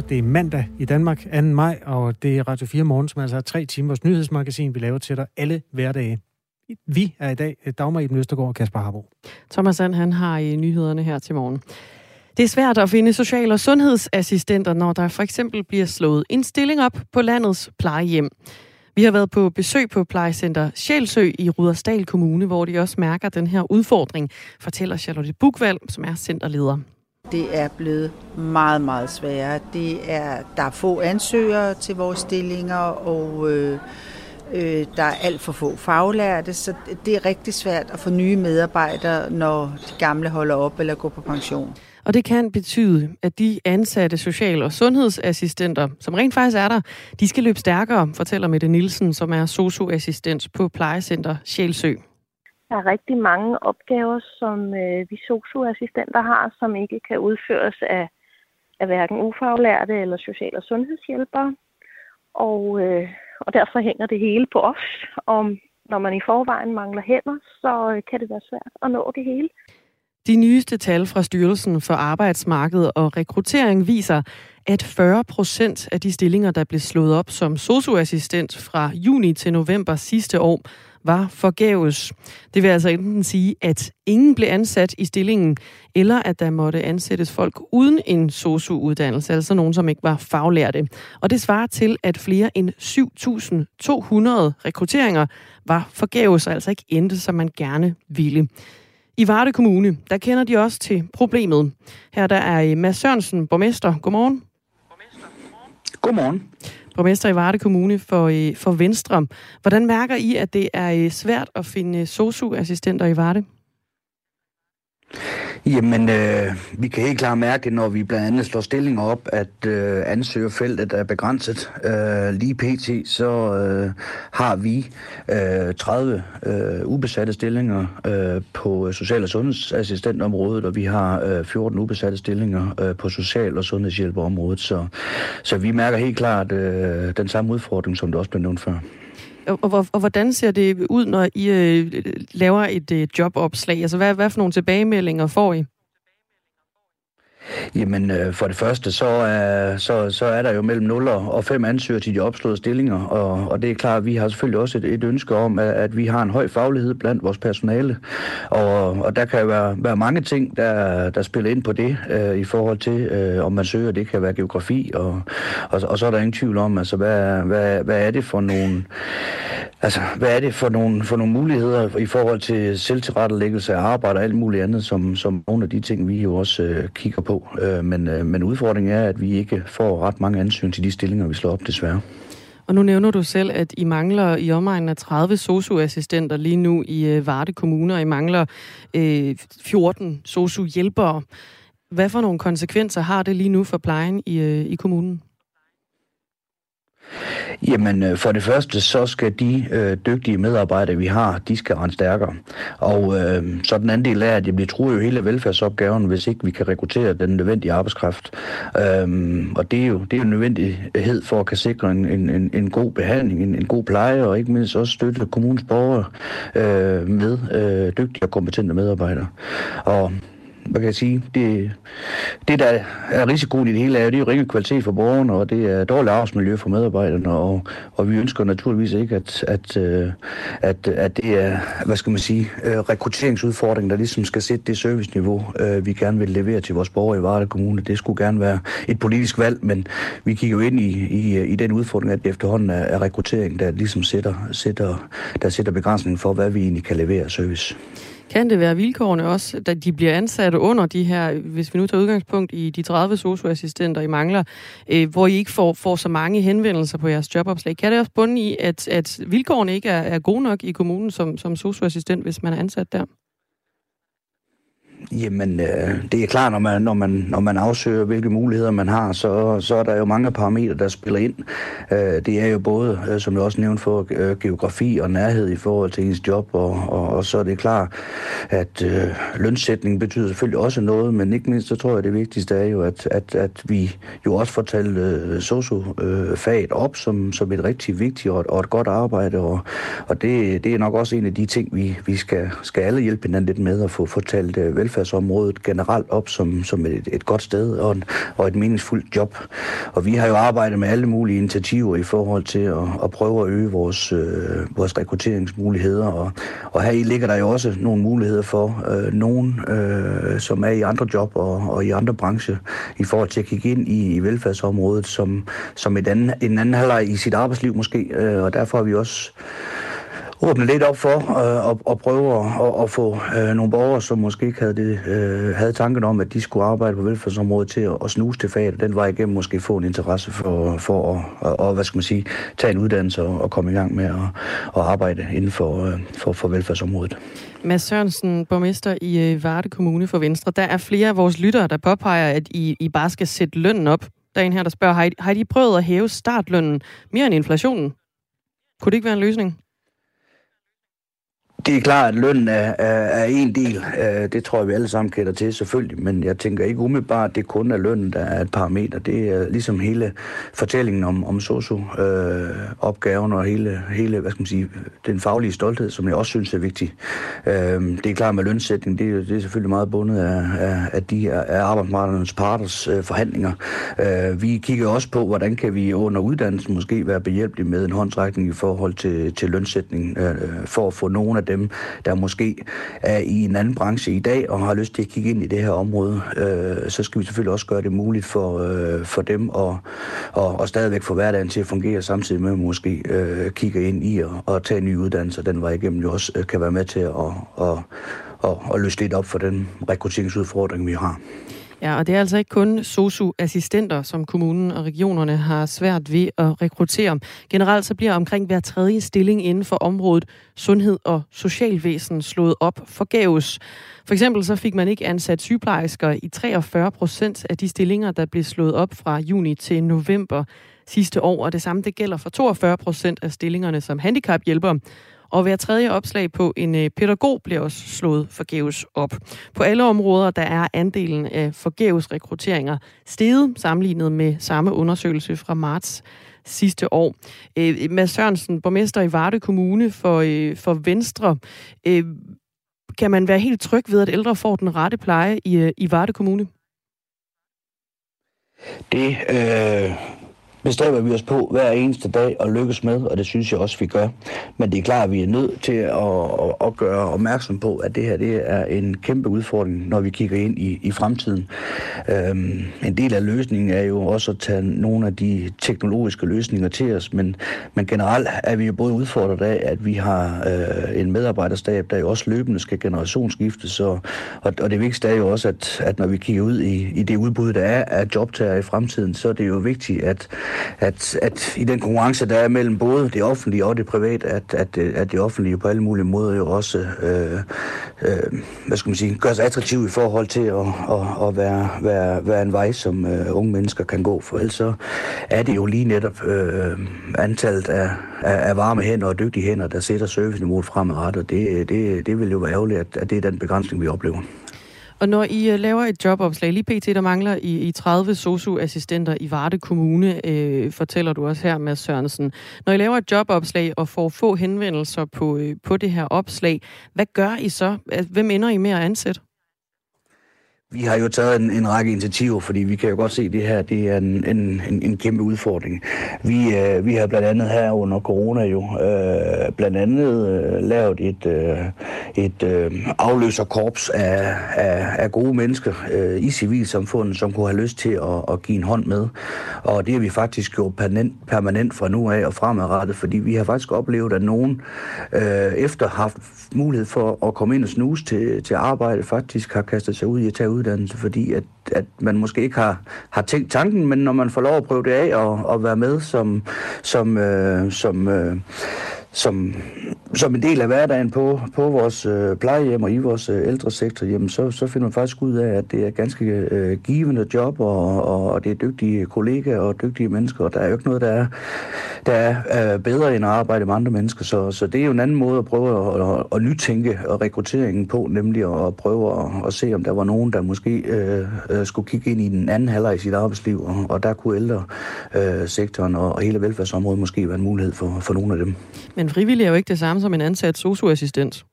7.34. Det er mandag i Danmark, 2. maj, og det er Radio 4 Morgen, som altså er tre timers nyhedsmagasin, vi laver til dig alle hverdage. Vi er i dag øh, Dagmar Eben Østergaard og Kasper Harbo. Thomas Sand, han har i nyhederne her til morgen. Det er svært at finde social- og sundhedsassistenter, når der for eksempel bliver slået en stilling op på landets plejehjem. Vi har været på besøg på plejecenter Sjælsø i Rudersdal Kommune, hvor de også mærker den her udfordring, fortæller Charlotte Bukvald, som er centerleder. Det er blevet meget, meget sværere. Det er, der er få ansøgere til vores stillinger, og øh, øh, der er alt for få faglærte, så det er rigtig svært at få nye medarbejdere, når de gamle holder op eller går på pension. Og det kan betyde, at de ansatte social- og sundhedsassistenter, som rent faktisk er der, de skal løbe stærkere, fortæller Mette Nielsen, som er socioassistent på plejecenter Sjælsø. Der er rigtig mange opgaver, som øh, vi socioassistenter har, som ikke kan udføres af, af hverken ufaglærte eller social- og sundhedshjælpere. Og, øh, og derfor hænger det hele på os. Og når man i forvejen mangler hænder, så øh, kan det være svært at nå det hele. De nyeste tal fra Styrelsen for Arbejdsmarked og Rekruttering viser, at 40 procent af de stillinger, der blev slået op som socioassistent fra juni til november sidste år, var forgæves. Det vil altså enten sige, at ingen blev ansat i stillingen, eller at der måtte ansættes folk uden en sosu-uddannelse, altså nogen, som ikke var faglærte. Og det svarer til, at flere end 7.200 rekrutteringer var forgæves, og altså ikke endte, som man gerne ville. I Varde Kommune, der kender de også til problemet. Her der er Mads Sørensen, borgmester. Godmorgen. Godmorgen. Borgmester i Varde Kommune for, øh, for Venstre. Hvordan mærker I, at det er øh, svært at finde øh, sosu-assistenter i Varde? Jamen, øh, vi kan helt klart mærke, når vi blandt andet slår stillinger op, at øh, ansøgerfeltet er begrænset. Øh, lige pt. så øh, har vi øh, 30 øh, ubesatte stillinger øh, på social- og sundhedsassistentområdet, og vi har øh, 14 ubesatte stillinger øh, på social- og sundhedshjælperområdet. Så, så vi mærker helt klart øh, den samme udfordring, som det også blev nævnt før. Og, og, og hvordan ser det ud, når I øh, laver et øh, jobopslag? Altså, hvad, hvad for nogle tilbagemeldinger får I? Jamen, øh, for det første, så er, så, så er der jo mellem 0 og 5 ansøgere til de opslåede stillinger, og, og det er klart, at vi har selvfølgelig også et, et ønske om, at, at vi har en høj faglighed blandt vores personale, og, og der kan jo være, være mange ting, der, der spiller ind på det, øh, i forhold til, øh, om man søger, det kan være geografi, og, og, og så er der ingen tvivl om, altså, hvad, hvad, hvad er det for nogle, altså, hvad er det for nogle, for nogle muligheder i forhold til selvtilrettelæggelse af arbejde og alt muligt andet, som, som nogle af de ting, vi jo også øh, kigger på på. Øh, men, øh, men udfordringen er, at vi ikke får ret mange ansøgninger til de stillinger, vi slår op desværre. Og nu nævner du selv, at I mangler i omegnen af 30 socioassistenter lige nu i øh, Varde Kommune, og I mangler øh, 14 sosu-hjælpere. Hvad for nogle konsekvenser har det lige nu for plejen i, øh, i kommunen? Jamen, øh, for det første, så skal de øh, dygtige medarbejdere, vi har, de skal rende stærkere. Og øh, så den anden del er, at vi bliver jo hele velfærdsopgaven, hvis ikke vi kan rekruttere den nødvendige arbejdskraft. Øh, og det er, jo, det er jo en nødvendighed for at kan sikre en, en, en god behandling, en, en god pleje, og ikke mindst også støtte kommunens borgere øh, med øh, dygtige og kompetente medarbejdere. Og hvad kan jeg sige, det, det der er risikoen i det hele, er, det er jo ringe kvalitet for borgerne, og det er dårligt arbejdsmiljø for medarbejderne, og, og vi ønsker naturligvis ikke, at, at, øh, at, at det er, hvad skal man sige, øh, rekrutteringsudfordringen, der ligesom skal sætte det serviceniveau, øh, vi gerne vil levere til vores borgere i Varde Kommune. Det skulle gerne være et politisk valg, men vi kigger jo ind i, i, i den udfordring, at det efterhånden er, er rekruttering, der ligesom sætter, sætter, der sætter begrænsningen for, hvad vi egentlig kan levere service. Kan det være vilkårene også, da de bliver ansat under de her, hvis vi nu tager udgangspunkt i de 30 socioassistenter, I mangler, øh, hvor I ikke får, får så mange henvendelser på jeres jobopslag? Kan det også bunde i, at, at vilkårene ikke er, er gode nok i kommunen som, som socioassistent, hvis man er ansat der? Jamen, øh, det er klart, når man, når, man, når man afsøger, hvilke muligheder man har, så, så er der jo mange parametre, der spiller ind. Øh, det er jo både, øh, som jeg også nævnte, for øh, geografi og nærhed i forhold til ens job, og, og, og så er det klart, at øh, lønsætning betyder selvfølgelig også noget, men ikke mindst så tror jeg, det vigtigste er jo, at, at, at vi jo også får talt øh, socio-faget op som, som et rigtig vigtigt og, og et godt arbejde, og, og det, det er nok også en af de ting, vi, vi skal, skal alle hjælpe hinanden lidt med at få fortalt øh, velfærdsområdet generelt op som, som et, et godt sted og, en, og et meningsfuldt job. Og vi har jo arbejdet med alle mulige initiativer i forhold til at, at prøve at øge vores, øh, vores rekrutteringsmuligheder. Og, og her i ligger der jo også nogle muligheder for øh, nogen, øh, som er i andre job og, og i andre brancher, i forhold til at kigge ind i, i velfærdsområdet som, som et anden, en anden halvleg i sit arbejdsliv måske. Øh, og derfor har vi også åbne lidt op for øh, og, og prøve at, at få øh, nogle borgere, som måske ikke havde, det, øh, havde tanken om, at de skulle arbejde på velfærdsområdet til at, at snuse til faget. Den var igennem måske få en interesse for, for at, og, at hvad skal man sige, tage en uddannelse og, og komme i gang med at, at arbejde inden for, øh, for, for velfærdsområdet. Mads Sørensen, borgmester i øh, Varde Kommune for Venstre. Der er flere af vores lyttere, der påpeger, at I, I bare skal sætte lønnen op. Der er en her, der spørger, har I, har I prøvet at hæve startlønnen mere end inflationen? Kunne det ikke være en løsning? Det er klart, at lønnen er, er, er en del. Øh, det tror jeg, vi alle sammen kender til, selvfølgelig. Men jeg tænker ikke umiddelbart, at det kun er lønnen, der er et parameter. Det er ligesom hele fortællingen om, om SOSU-opgaven øh, og hele, hele hvad skal man sige, den faglige stolthed, som jeg også synes er vigtig. Øh, det er klart med lønsætning, det det er selvfølgelig meget bundet af, af, af de af arbejdsmarkedernes parters øh, forhandlinger. Øh, vi kigger også på, hvordan kan vi under uddannelsen måske være behjælpelige med en håndtrækning i forhold til, til lønsætning, øh, øh for at få nogle af dem dem, der måske er i en anden branche i dag og har lyst til at kigge ind i det her område, øh, så skal vi selvfølgelig også gøre det muligt for, øh, for dem at og, og stadigvæk få hverdagen til at fungere, samtidig med at måske øh, kigge ind i og, og tage en ny uddannelse. Den vej igennem jo også øh, kan være med til at, at, at, at, at løse lidt op for den rekrutteringsudfordring, vi har. Ja, og det er altså ikke kun SOSU-assistenter, som kommunen og regionerne har svært ved at rekruttere. Generelt så bliver omkring hver tredje stilling inden for området sundhed og socialvæsen slået op forgæves. For eksempel så fik man ikke ansat sygeplejersker i 43 procent af de stillinger, der blev slået op fra juni til november sidste år, og det samme det gælder for 42 procent af stillingerne som handicaphjælper. Og hver tredje opslag på en øh, pædagog bliver også slået forgæves op. På alle områder, der er andelen af forgæves rekrutteringer steget sammenlignet med samme undersøgelse fra marts sidste år. Øh, Mads Sørensen, borgmester i Varde Kommune for, øh, for Venstre. Øh, kan man være helt tryg ved, at ældre får den rette pleje i, øh, i Varde Kommune? Det øh, bestræber vi os på hver eneste dag at lykkes med, og det synes jeg også, vi gør. Men det er klart, at vi er nødt til at, at, at gøre opmærksom på, at det her det er en kæmpe udfordring, når vi kigger ind i, i fremtiden. Øhm, en del af løsningen er jo også at tage nogle af de teknologiske løsninger til os, men, men generelt er vi jo både udfordret af, at vi har øh, en medarbejderstab, der jo også løbende skal generationsskiftes, og, og, og det vigtigste er jo også, at, at når vi kigger ud i, i det udbud, der er af jobtager i fremtiden, så er det jo vigtigt, at at, at i den konkurrence, der er mellem både det offentlige og det private, at, at, at det offentlige på alle mulige måder jo også øh, øh, hvad skal man sige, gør sig attraktiv i forhold til at, at, at være, være, være en vej, som øh, unge mennesker kan gå. For ellers så er det jo lige netop øh, antallet af, af, af varme hænder og dygtige hænder, der sætter serviceniveauet fremadrettet. Det, det, det vil jo være ærgerligt, at, at det er den begrænsning, vi oplever. Og når I øh, laver et jobopslag, lige pt. der mangler I, I 30 socioassistenter i Varde Kommune, øh, fortæller du også her, med Sørensen. Når I laver et jobopslag og får få henvendelser på, øh, på det her opslag, hvad gør I så? Hvem ender I med at ansætte? Vi har jo taget en, en række initiativer, fordi vi kan jo godt se, at det her det er en, en, en, en kæmpe udfordring. Vi, øh, vi har blandt andet her under corona jo øh, blandt andet øh, lavet et, øh, et øh, afløserkorps af, af, af gode mennesker øh, i civilsamfundet, som kunne have lyst til at, at give en hånd med. Og det har vi faktisk gjort permanent, permanent fra nu af og fremadrettet, fordi vi har faktisk oplevet, at nogen øh, efter haft mulighed for at komme ind og snuse til, til arbejde, faktisk har kastet sig ud i at tage uddannelse, fordi at, at man måske ikke har, har tænkt tanken, men når man får lov at prøve det af og, og være med som, som, øh, som øh, som, som en del af hverdagen på, på vores øh, plejehjem og i vores øh, ældresektor, jamen så, så finder man faktisk ud af, at det er ganske øh, givende job, og, og, og det er dygtige kollegaer og dygtige mennesker, og der er jo ikke noget, der er, der er øh, bedre end at arbejde med andre mennesker. Så, så det er jo en anden måde at prøve at, at, at nytænke rekrutteringen på, nemlig at, prøve at, at se, om der var nogen, der måske øh, øh, skulle kigge ind i den anden halvleg i sit arbejdsliv, og, og der kunne ældresektoren øh, og, og hele velfærdsområdet måske være en mulighed for, for nogle af dem. Men frivillig er jo ikke det samme som en ansat socioassistent.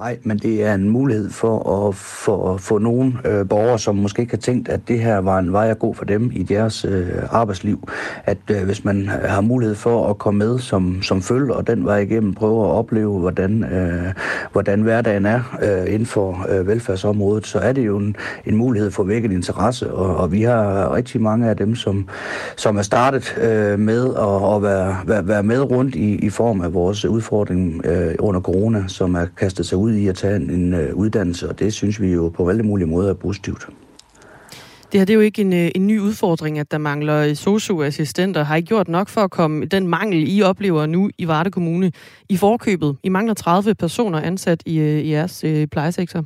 Nej, men det er en mulighed for at få, få nogle øh, borgere, som måske ikke har tænkt, at det her var en vej at gå for dem i deres øh, arbejdsliv. At øh, hvis man øh, har mulighed for at komme med som, som følge, og den vej igennem prøve at opleve, hvordan, øh, hvordan hverdagen er øh, inden for øh, velfærdsområdet, så er det jo en, en mulighed for at vække en interesse. Og, og vi har rigtig mange af dem, som, som er startet øh, med at, at være, være, være med rundt i, i form af vores udfordring øh, under corona, som er kastet sig ud ud i at tage en, en uh, uddannelse, og det synes vi jo på alle mulige måder er positivt. Det her det er jo ikke en, øh, en ny udfordring, at der mangler socioassistenter. Har I gjort nok for at komme den mangel, I oplever nu i Varde Kommune i forkøbet? I mangler 30 personer ansat i, øh, i jeres øh, plejesektor.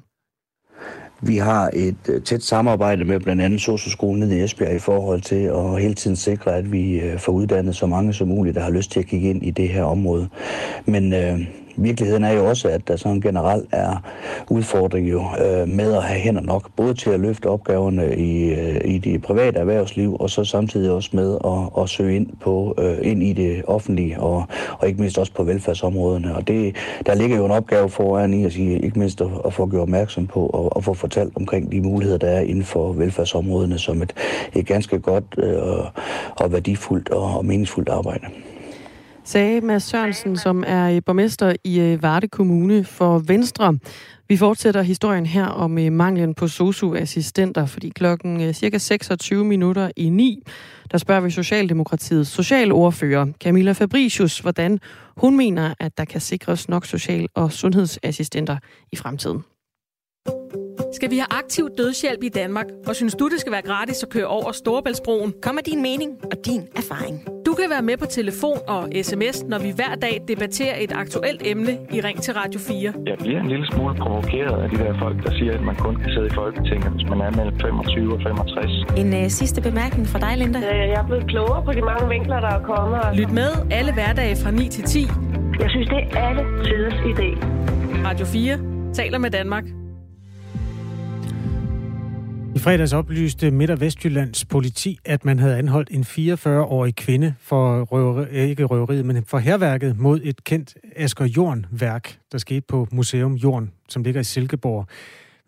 Vi har et tæt samarbejde med blandt andet Socioskolen i Esbjerg i forhold til at hele tiden sikre, at vi får uddannet så mange som muligt, der har lyst til at kigge ind i det her område. Men øh, virkeligheden er jo også, at der sådan generelt er udfordring jo øh, med at have hænder nok, både til at løfte opgaverne i, øh, i det private erhvervsliv, og så samtidig også med at, at søge ind, på, øh, ind i det offentlige, og, og ikke mindst også på velfærdsområderne. Og det, der ligger jo en opgave foran i at sige, ikke mindst at, at få gjort opmærksom på, og, og få fortalt omkring de muligheder, der er inden for velfærdsområderne, som et, et ganske godt øh, og værdifuldt og, og meningsfuldt arbejde sagde Mads Sørensen, som er øh, borgmester i øh, Varde Kommune for Venstre. Vi fortsætter historien her om øh, manglen på socioassistenter, fordi klokken cirka 26 minutter i 9, der spørger vi Socialdemokratiets socialordfører Camilla Fabricius, hvordan hun mener, at der kan sikres nok social- og sundhedsassistenter i fremtiden. Skal vi have aktiv dødshjælp i Danmark, og synes du, det skal være gratis at køre over Storebæltsbroen? Kom med din mening og din erfaring. Du kan være med på telefon og sms, når vi hver dag debatterer et aktuelt emne i Ring til Radio 4. Jeg bliver en lille smule provokeret af de der folk, der siger, at man kun kan sidde i Folketinget, hvis man er mellem 25 og 65. En uh, sidste bemærkning fra dig, Linda. Jeg er blevet klogere på de mange vinkler, der er kommet. Lyt med alle hverdage fra 9 til 10. Jeg synes, det er alle tiders idé. Radio 4 taler med Danmark. I fredags oplyste Midt- og Vestjyllands politi, at man havde anholdt en 44-årig kvinde for røveri, øh, ikke røveriet, men for herværket mod et kendt Asger Jorn-værk, der skete på Museum Jorn, som ligger i Silkeborg.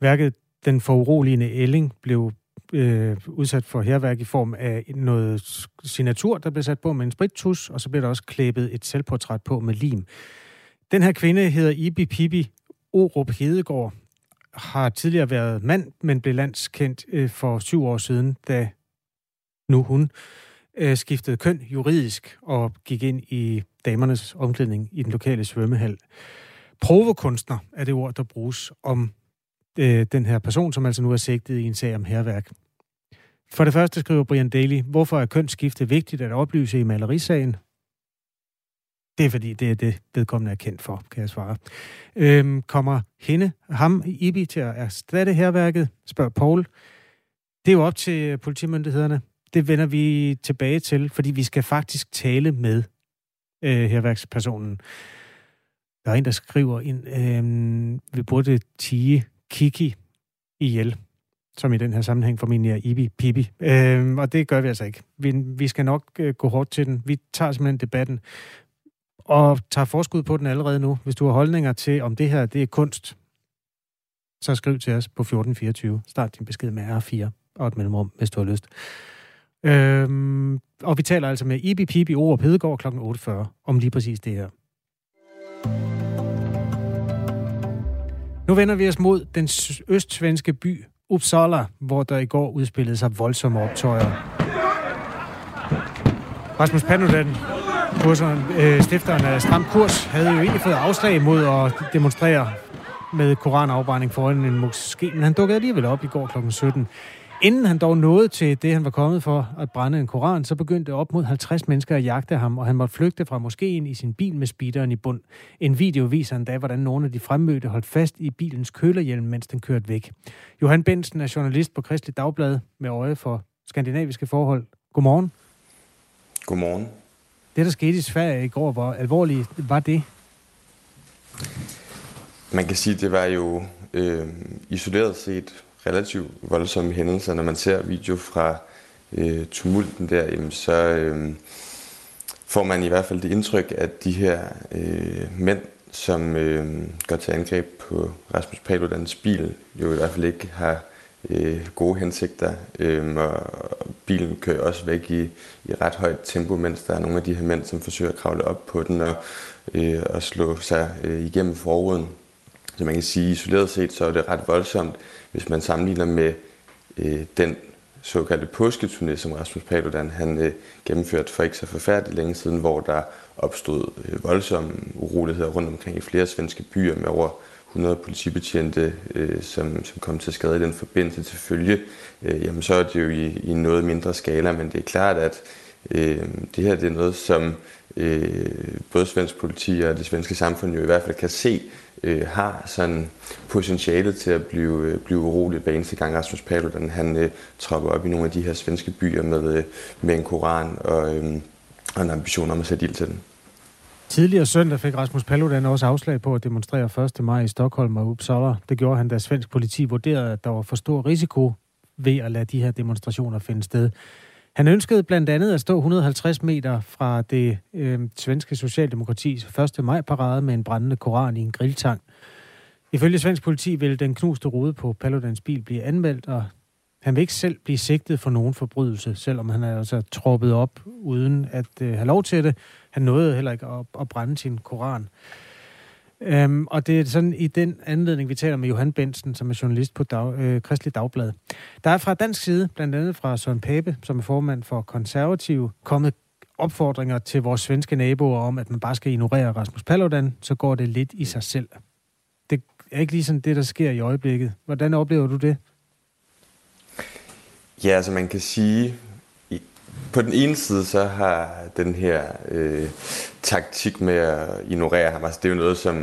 Værket, den foruroligende Elling, blev øh, udsat for herværk i form af noget signatur, der blev sat på med en sprittus, og så blev der også klæbet et selvportræt på med lim. Den her kvinde hedder Ibi Pibi Orup Hedegaard, har tidligere været mand, men blev landskendt øh, for syv år siden, da nu hun øh, skiftede køn juridisk og gik ind i damernes omklædning i den lokale svømmehal. Provokunstner er det ord, der bruges om øh, den her person, som altså nu er sigtet i en sag om herværk. For det første skriver Brian Daly, hvorfor er kønsskifte vigtigt at oplyse i malerisagen? Det er fordi, det er det, vedkommende er kendt for, kan jeg svare. Øhm, kommer hende, ham, Ibi til at erstatte herværket, spørger Paul. Det er jo op til politimyndighederne. Det vender vi tilbage til, fordi vi skal faktisk tale med øh, herværkspersonen. Der er en, der skriver, ind, øh, vi burde tige Kiki ihjel, som i den her sammenhæng formentlig er Ibi Pibi. Øh, og det gør vi altså ikke. Vi, vi skal nok øh, gå hårdt til den. Vi tager simpelthen debatten og tager forskud på den allerede nu. Hvis du har holdninger til, om det her det er kunst, så skriv til os på 1424. Start din besked med R4 og et mellemrum, hvis du har lyst. Øhm, og vi taler altså med Ibi Pibi Ord Hedegaard kl. 8.40 om lige præcis det her. Nu vender vi os mod den østsvenske by Uppsala, hvor der i går udspillede sig voldsomme optøjer. Rasmus Paludan, kurseren, øh, stifteren af Stram Kurs, havde jo egentlig fået afslag mod at demonstrere med koranafbrænding foran en moské, men han dukkede alligevel op i går kl. 17. Inden han dog nåede til det, han var kommet for at brænde en koran, så begyndte op mod 50 mennesker at jagte ham, og han måtte flygte fra moskeen i sin bil med speederen i bund. En video viser endda, hvordan nogle af de fremmødte holdt fast i bilens kølerhjelm, mens den kørte væk. Johan Bensen er journalist på Kristelig Dagblad med øje for skandinaviske forhold. Godmorgen. Godmorgen. Det, der skete i Sverige i går, hvor alvorligt var det? Man kan sige, at det var jo øh, isoleret set relativt voldsomme hændelser. Når man ser video fra øh, tumulten der, jamen, så øh, får man i hvert fald det indtryk, at de her øh, mænd, som øh, går til angreb på Rasmus Paludans bil, jo i hvert fald ikke har øh, gode hensigter, øh, og bilen kører også væk i, i ret højt tempo, mens der er nogle af de her mænd, som forsøger at kravle op på den og, øh, og slå sig øh, igennem forruden. Så man kan sige, isoleret set, så er det ret voldsomt, hvis man sammenligner med øh, den såkaldte påsketurné, som Rasmus Paludan han øh, gennemførte for ikke så forfærdeligt længe siden, hvor der opstod øh, voldsomme uroligheder rundt omkring i flere svenske byer med over 100 politibetjente, øh, som, som kom til skade i den forbindelse til følge, øh, jamen så er det jo i, i noget mindre skala, men det er klart, at øh, det her det er noget, som øh, både svensk politi og det svenske samfund jo i hvert fald kan se, øh, har sådan potentialet til at blive, øh, blive urolig hver eneste gang Rasmus Paludan han øh, tropper op i nogle af de her svenske byer med, øh, med en koran og, øh, og en ambition om at sætte ild til den. Tidligere søndag fik Rasmus Paludan også afslag på at demonstrere 1. maj i Stockholm og Uppsala. Det gjorde han, da svensk politi vurderede, at der var for stor risiko ved at lade de her demonstrationer finde sted. Han ønskede blandt andet at stå 150 meter fra det øh, svenske Socialdemokratis 1. maj-parade med en brændende koran i en grilltang. Ifølge svensk politi vil den knuste rude på Paludans bil blive anmeldt, og han vil ikke selv blive sigtet for nogen forbrydelse, selvom han er altså troppet op uden at øh, have lov til det. Han nåede heller ikke at, at brænde sin koran. Øhm, og det er sådan i den anledning, vi taler med Johan Bensen, som er journalist på Dag, øh, Kristelig Dagblad. Der er fra dansk side, blandt andet fra Søren Pape, som er formand for konservative, kommet opfordringer til vores svenske naboer om, at man bare skal ignorere Rasmus Paludan, så går det lidt i sig selv. Det er ikke lige sådan det, der sker i øjeblikket. Hvordan oplever du det? Ja, altså man kan sige, på den ene side så har den her øh, taktik med at ignorere ham, altså det er jo noget, som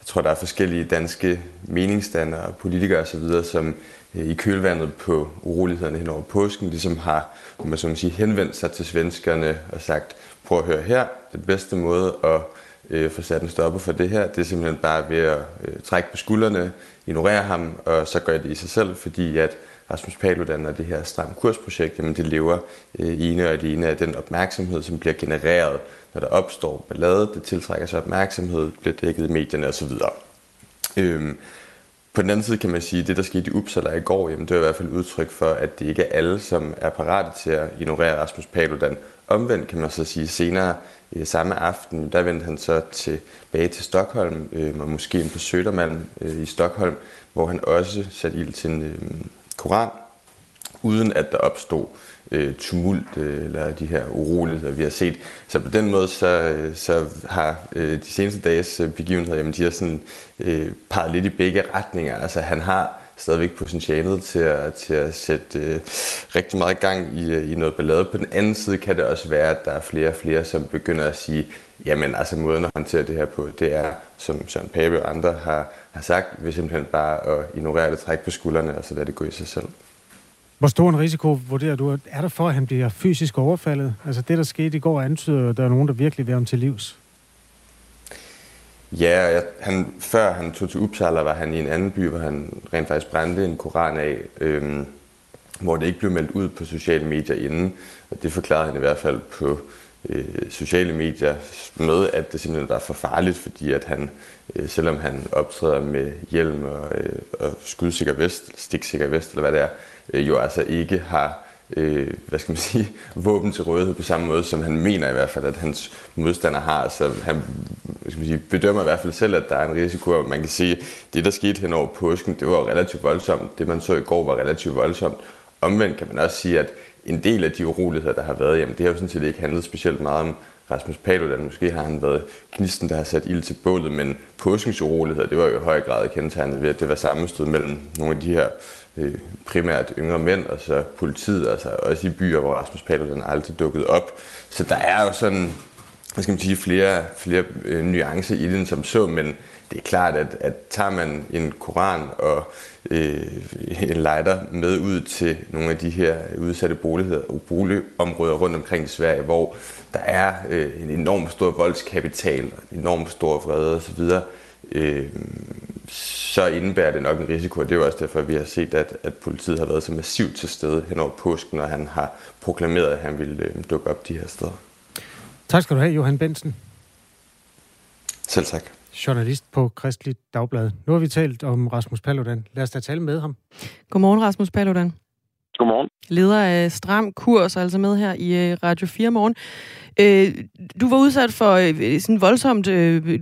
jeg tror, der er forskellige danske meningsstandere, politikere osv., som øh, i kølvandet på urolighederne hen over påsken, ligesom har man så sige, henvendt sig til svenskerne og sagt, prøv at høre her, den bedste måde at øh, få sat en stopper for det her, det er simpelthen bare ved at øh, trække på skuldrene, ignorere ham, og så gør det i sig selv, fordi at Rasmus Paludan og det her stram kursprojekt, jamen det lever øh, ene og alene af den opmærksomhed, som bliver genereret, når der opstår ballade, det tiltrækker sig opmærksomhed, bliver dækket i medierne osv. Øhm, på den anden side kan man sige, at det, der skete i Uppsala i går, jamen, det er i hvert fald udtryk for, at det ikke er alle, som er parate til at ignorere Rasmus Paludan. Omvendt kan man så sige, senere øh, samme aften, der vendte han så tilbage til Stockholm, øh, og måske på Södermalm øh, i Stockholm, hvor han også satte ild til en, øh, koran, uden at der opstod øh, tumult øh, eller de her uroligheder, vi har set. Så på den måde, så, så har øh, de seneste dages øh, begivenheder, jamen, de har sådan øh, peget lidt i begge retninger. Altså han har stadigvæk potentialet til at, til at sætte øh, rigtig meget gang i, øh, i noget ballade. På den anden side kan det også være, at der er flere og flere, som begynder at sige, jamen altså måden at håndtere det her på, det er, som Søren Pape og andre har, har sagt, vi simpelthen bare at ignorere det, trække på skuldrene, og så lade det gå i sig selv. Hvor stor en risiko vurderer du, er der for, at han bliver fysisk overfaldet? Altså det, der skete i går, antyder at der er nogen, der virkelig vil ham til livs. Ja, jeg, han, før han tog til Uppsala, var han i en anden by, hvor han rent faktisk brændte en koran af, øhm, hvor det ikke blev meldt ud på sociale medier inden. Og det forklarede han i hvert fald på øh, sociale medier med, at det simpelthen var for farligt, fordi at han, øh, selvom han optræder med hjelm og, øh, og skudsikker vest, stiksikker vest, eller hvad det er, øh, jo altså ikke har øh, hvad skal man sige, våben til rådighed på samme måde, som han mener i hvert fald, at hans modstander har. Så han hvad skal man sige, bedømmer i hvert fald selv, at der er en risiko, og man kan sige, at det, der skete hen over påsken, det var relativt voldsomt. Det, man så i går, var relativt voldsomt. Omvendt kan man også sige, at en del af de uroligheder, der har været, jamen det har jo sådan set ikke handlet specielt meget om Rasmus Paludan. Måske har han været knisten, der har sat ild til bålet, men påskens uroligheder, det var jo i høj grad kendetegnet ved, at det var sammenstød mellem nogle af de her øh, primært yngre mænd, og så politiet, altså også i byer, hvor Rasmus Paludan aldrig dukkede op. Så der er jo sådan, hvad skal man sige, flere, flere øh, nuancer i den som så, men det er klart, at, at tager man en koran og øh, en lighter med ud til nogle af de her udsatte boligområder rundt omkring i Sverige, hvor der er øh, en enorm stor voldskapital, en enorm stor vrede osv., øh, så indebærer det nok en risiko, og det er jo også derfor, at vi har set, at, at politiet har været så massivt til stede hen over påsken, og han har proklameret, at han ville øh, dukke op de her steder. Tak skal du have, Johan Bensen. Selv tak. Journalist på Kristelig Dagblad. Nu har vi talt om Rasmus Paludan. Lad os da tale med ham. Godmorgen, Rasmus Paludan. Godmorgen. Leder af Stram Kurs, altså med her i øh, Radio 4 morgen. Øh, du var udsat for øh, sådan voldsomt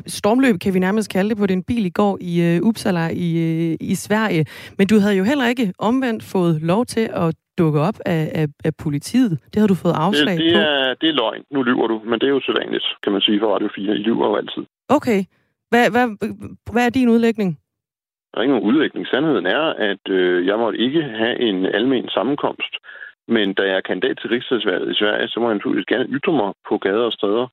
stormløb, kan vi nærmest kalde det, på din bil i går i Uppsala i, i Sverige. Men du havde jo heller ikke omvendt fået lov til at dukke op af, af, af politiet. Det har du fået afslag det, det på. Er, det er løgn. Nu lyver du, men det er jo sædvanligt, kan man sige, for Radio 4. I lyver jo altid. Okay. Hvad, hvad, hvad er din udlægning? Der er ikke nogen udlægning. Sandheden er, at øh, jeg måtte ikke have en almen sammenkomst. Men da jeg er kandidat til rigsdagsvalget i Sverige, så må jeg naturligvis gerne ytre mig på gader og steder.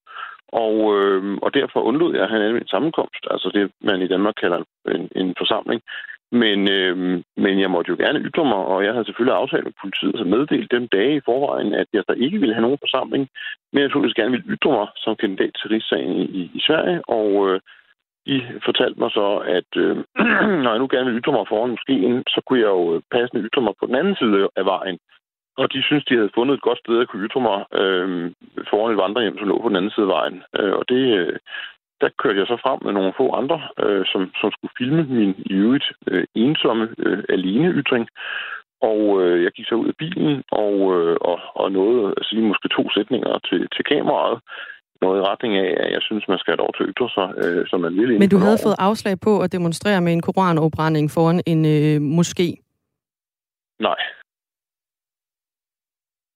Og, øh, og derfor undlod jeg at have en almindelig sammenkomst, altså det, man i Danmark kalder en, en forsamling. Men, øh, men jeg måtte jo gerne ytre mig, og jeg havde selvfølgelig aftalt med politiet, så meddelt dem dage i forvejen, at jeg så ikke ville have nogen forsamling, men jeg naturligvis gerne ville ytre mig som kandidat til rigssagen i, i Sverige. Og øh, de fortalte mig så, at øh, når jeg nu gerne ville ytre mig foran moskeen, så kunne jeg jo øh, passende ytre mig på den anden side af vejen. Og de synes, de havde fundet et godt sted at kunne ytre mig øh, foran et vandrehjem, som lå på den anden side af vejen. Øh, og det, øh, der kørte jeg så frem med nogle få andre, øh, som, som skulle filme min i øvrigt øh, ensomme øh, alene ytring. Og øh, jeg gik så ud af bilen og, øh, og, og nåede at sige måske to sætninger til, til kameraet. Noget i retning af, at jeg synes, man skal have lov til at ytre sig, øh, som man vil. Men du havde fået afslag på at demonstrere med en koranopbrænding foran en øh, moské? Nej.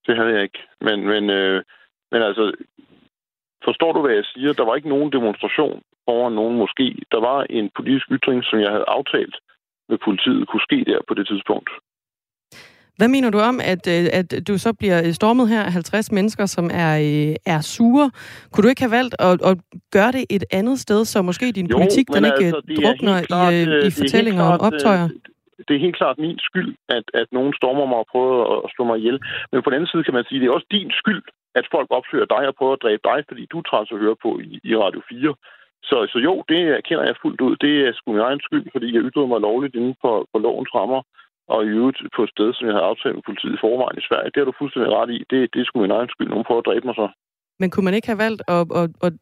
Det havde jeg ikke. Men, men, øh, men altså, Forstår du, hvad jeg siger? Der var ikke nogen demonstration over nogen måske. Der var en politisk ytring, som jeg havde aftalt med politiet, kunne ske der på det tidspunkt. Hvad mener du om, at, øh, at du så bliver stormet her 50 mennesker, som er, øh, er sure? Kunne du ikke have valgt at, at gøre det et andet sted, så måske din jo, politik den ikke altså, drukner klart, i, øh, i fortællinger om optøjer? Det er helt klart min skyld, at, at nogen stormer mig og prøver at slå mig ihjel. Men på den anden side kan man sige, at det er også din skyld, at folk opfører dig og prøver at dræbe dig, fordi du træls at høre på i, i Radio 4. Så, så jo, det erkender jeg fuldt ud. Det er sgu min egen skyld, fordi jeg ytrede mig lovligt inden for, for lovens rammer, og i øvrigt på et sted, som jeg havde aftalt med politiet i forvejen i Sverige. Det har du fuldstændig ret i. Det, det sgu min egen skyld. Nogen prøver at dræbe mig så. Men kunne man ikke have valgt at, at, at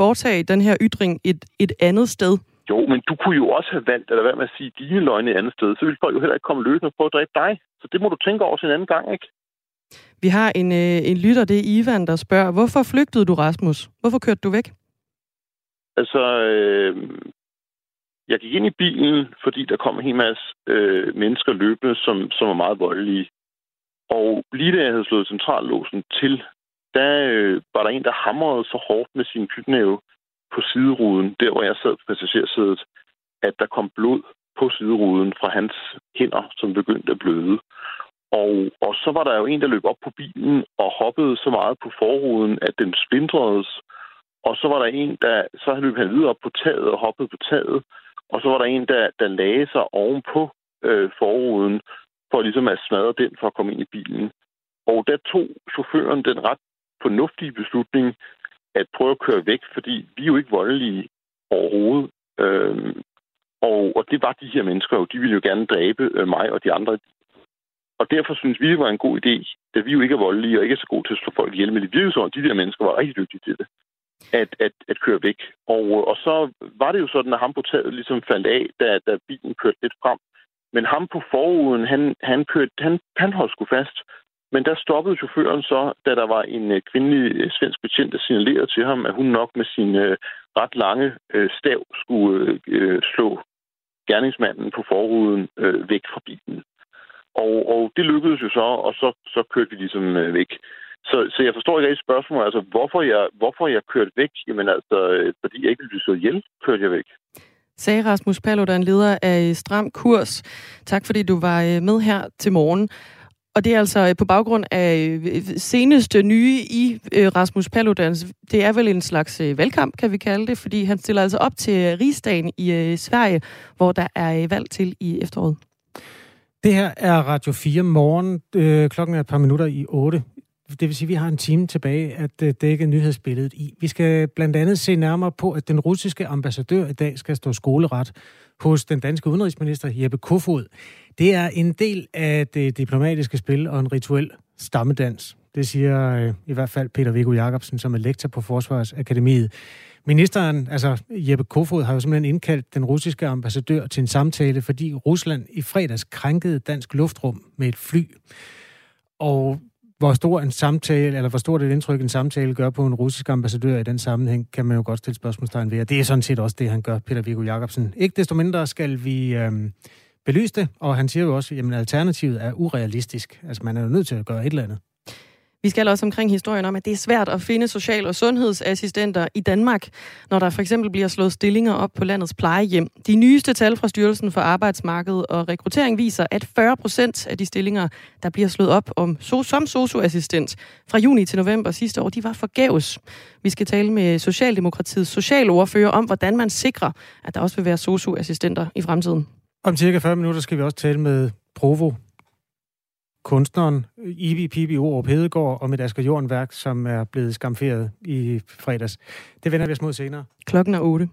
foretage den her ytring et, et andet sted? Jo, men du kunne jo også have valgt at lade være med at sige dine løgne et andet sted. Så ville folk jo heller ikke komme løbende på at dræbe dig. Så det må du tænke over en anden gang, ikke? Vi har en, øh, en lytter, det er Ivan, der spørger, hvorfor flygtede du, Rasmus? Hvorfor kørte du væk? Altså, øh, jeg gik ind i bilen, fordi der kom en hel masse øh, mennesker løbende, som, som var meget voldelige. Og lige da jeg havde slået centrallåsen til, der øh, var der en, der hamrede så hårdt med sin knytnæve på sideruden, der hvor jeg sad på passagersædet, at der kom blod på sideruden fra hans hænder, som begyndte at bløde. Og, og så var der jo en, der løb op på bilen og hoppede så meget på forruden, at den splindredes. Og så var der en, der så løb han videre op på taget og hoppede på taget. Og så var der en, der, der lagde sig ovenpå øh, forruden for ligesom at smadre den for at komme ind i bilen. Og der tog chaufføren den ret fornuftige beslutning at prøve at køre væk, fordi vi er jo ikke voldelige overhovedet. Øhm, og, og det var de her mennesker jo. De ville jo gerne dræbe øh, mig og de andre og derfor synes vi, det var en god idé, da vi jo ikke er voldelige og ikke er så gode til at slå folk ihjel. Men det virkede sådan, de der mennesker var rigtig dygtige til det. At, at, at køre væk. Og, øh, og så var det jo sådan, at ham på taget ligesom faldt af, da, da bilen kørte lidt frem. Men ham på foruden, han, han, kørte, han, han holdt sgu fast. Men der stoppede chaufføren så, da der var en øh, kvindelig øh, svensk betjent, der signalerede til ham, at hun nok med sin øh, ret lange øh, stav skulle øh, slå gerningsmanden på forruden øh, væk fra bilen. Og, og det lykkedes jo så, og så, så kørte vi ligesom øh, væk. Så, så jeg forstår ikke rigtig spørgsmålet. Altså, hvorfor jeg, hvorfor jeg kørte væk? Jamen altså, øh, fordi jeg ikke så ihjel, kørte jeg væk. Sagde Rasmus Paludan, leder af Stram Kurs. Tak fordi du var øh, med her til morgen. Og det er altså øh, på baggrund af seneste nye i Rasmus Paludans. Det er vel en slags valgkamp, kan vi kalde det, fordi han stiller altså op til rigsdagen i Sverige, hvor der er valg til i efteråret. Det her er Radio 4 morgen. Øh, klokken er et par minutter i 8. Det vil sige, at vi har en time tilbage at øh, dække nyhedsbilledet i. Vi skal blandt andet se nærmere på, at den russiske ambassadør i dag skal stå skoleret hos den danske udenrigsminister Jeppe Kofod. Det er en del af det diplomatiske spil og en rituel stammedans, Det siger øh, i hvert fald Peter Viggo Jacobsen, som er lektor på Forsvarsakademiet. Ministeren, altså Jeppe Kofod, har jo simpelthen indkaldt den russiske ambassadør til en samtale, fordi Rusland i fredags krænkede dansk luftrum med et fly. Og hvor stor en samtale, eller hvor stort et indtryk en samtale gør på en russisk ambassadør i den sammenhæng, kan man jo godt stille spørgsmålstegn ved. Og det er sådan set også det, han gør, Peter Viggo Jacobsen. Ikke desto mindre skal vi øhm, belyse det, og han siger jo også, at alternativet er urealistisk. Altså man er jo nødt til at gøre et eller andet. Vi skal også omkring historien om, at det er svært at finde social- og sundhedsassistenter i Danmark, når der for eksempel bliver slået stillinger op på landets plejehjem. De nyeste tal fra Styrelsen for Arbejdsmarked og Rekruttering viser, at 40 procent af de stillinger, der bliver slået op om som socioassistent fra juni til november sidste år, de var forgæves. Vi skal tale med Socialdemokratiets socialordfører om, hvordan man sikrer, at der også vil være socioassistenter i fremtiden. Om cirka 40 minutter skal vi også tale med Provo, kunstneren Ibi Pibi Orup Hedegaard om et Asger Jorn-værk, som er blevet skamferet i fredags. Det vender vi os mod senere. Klokken er 8.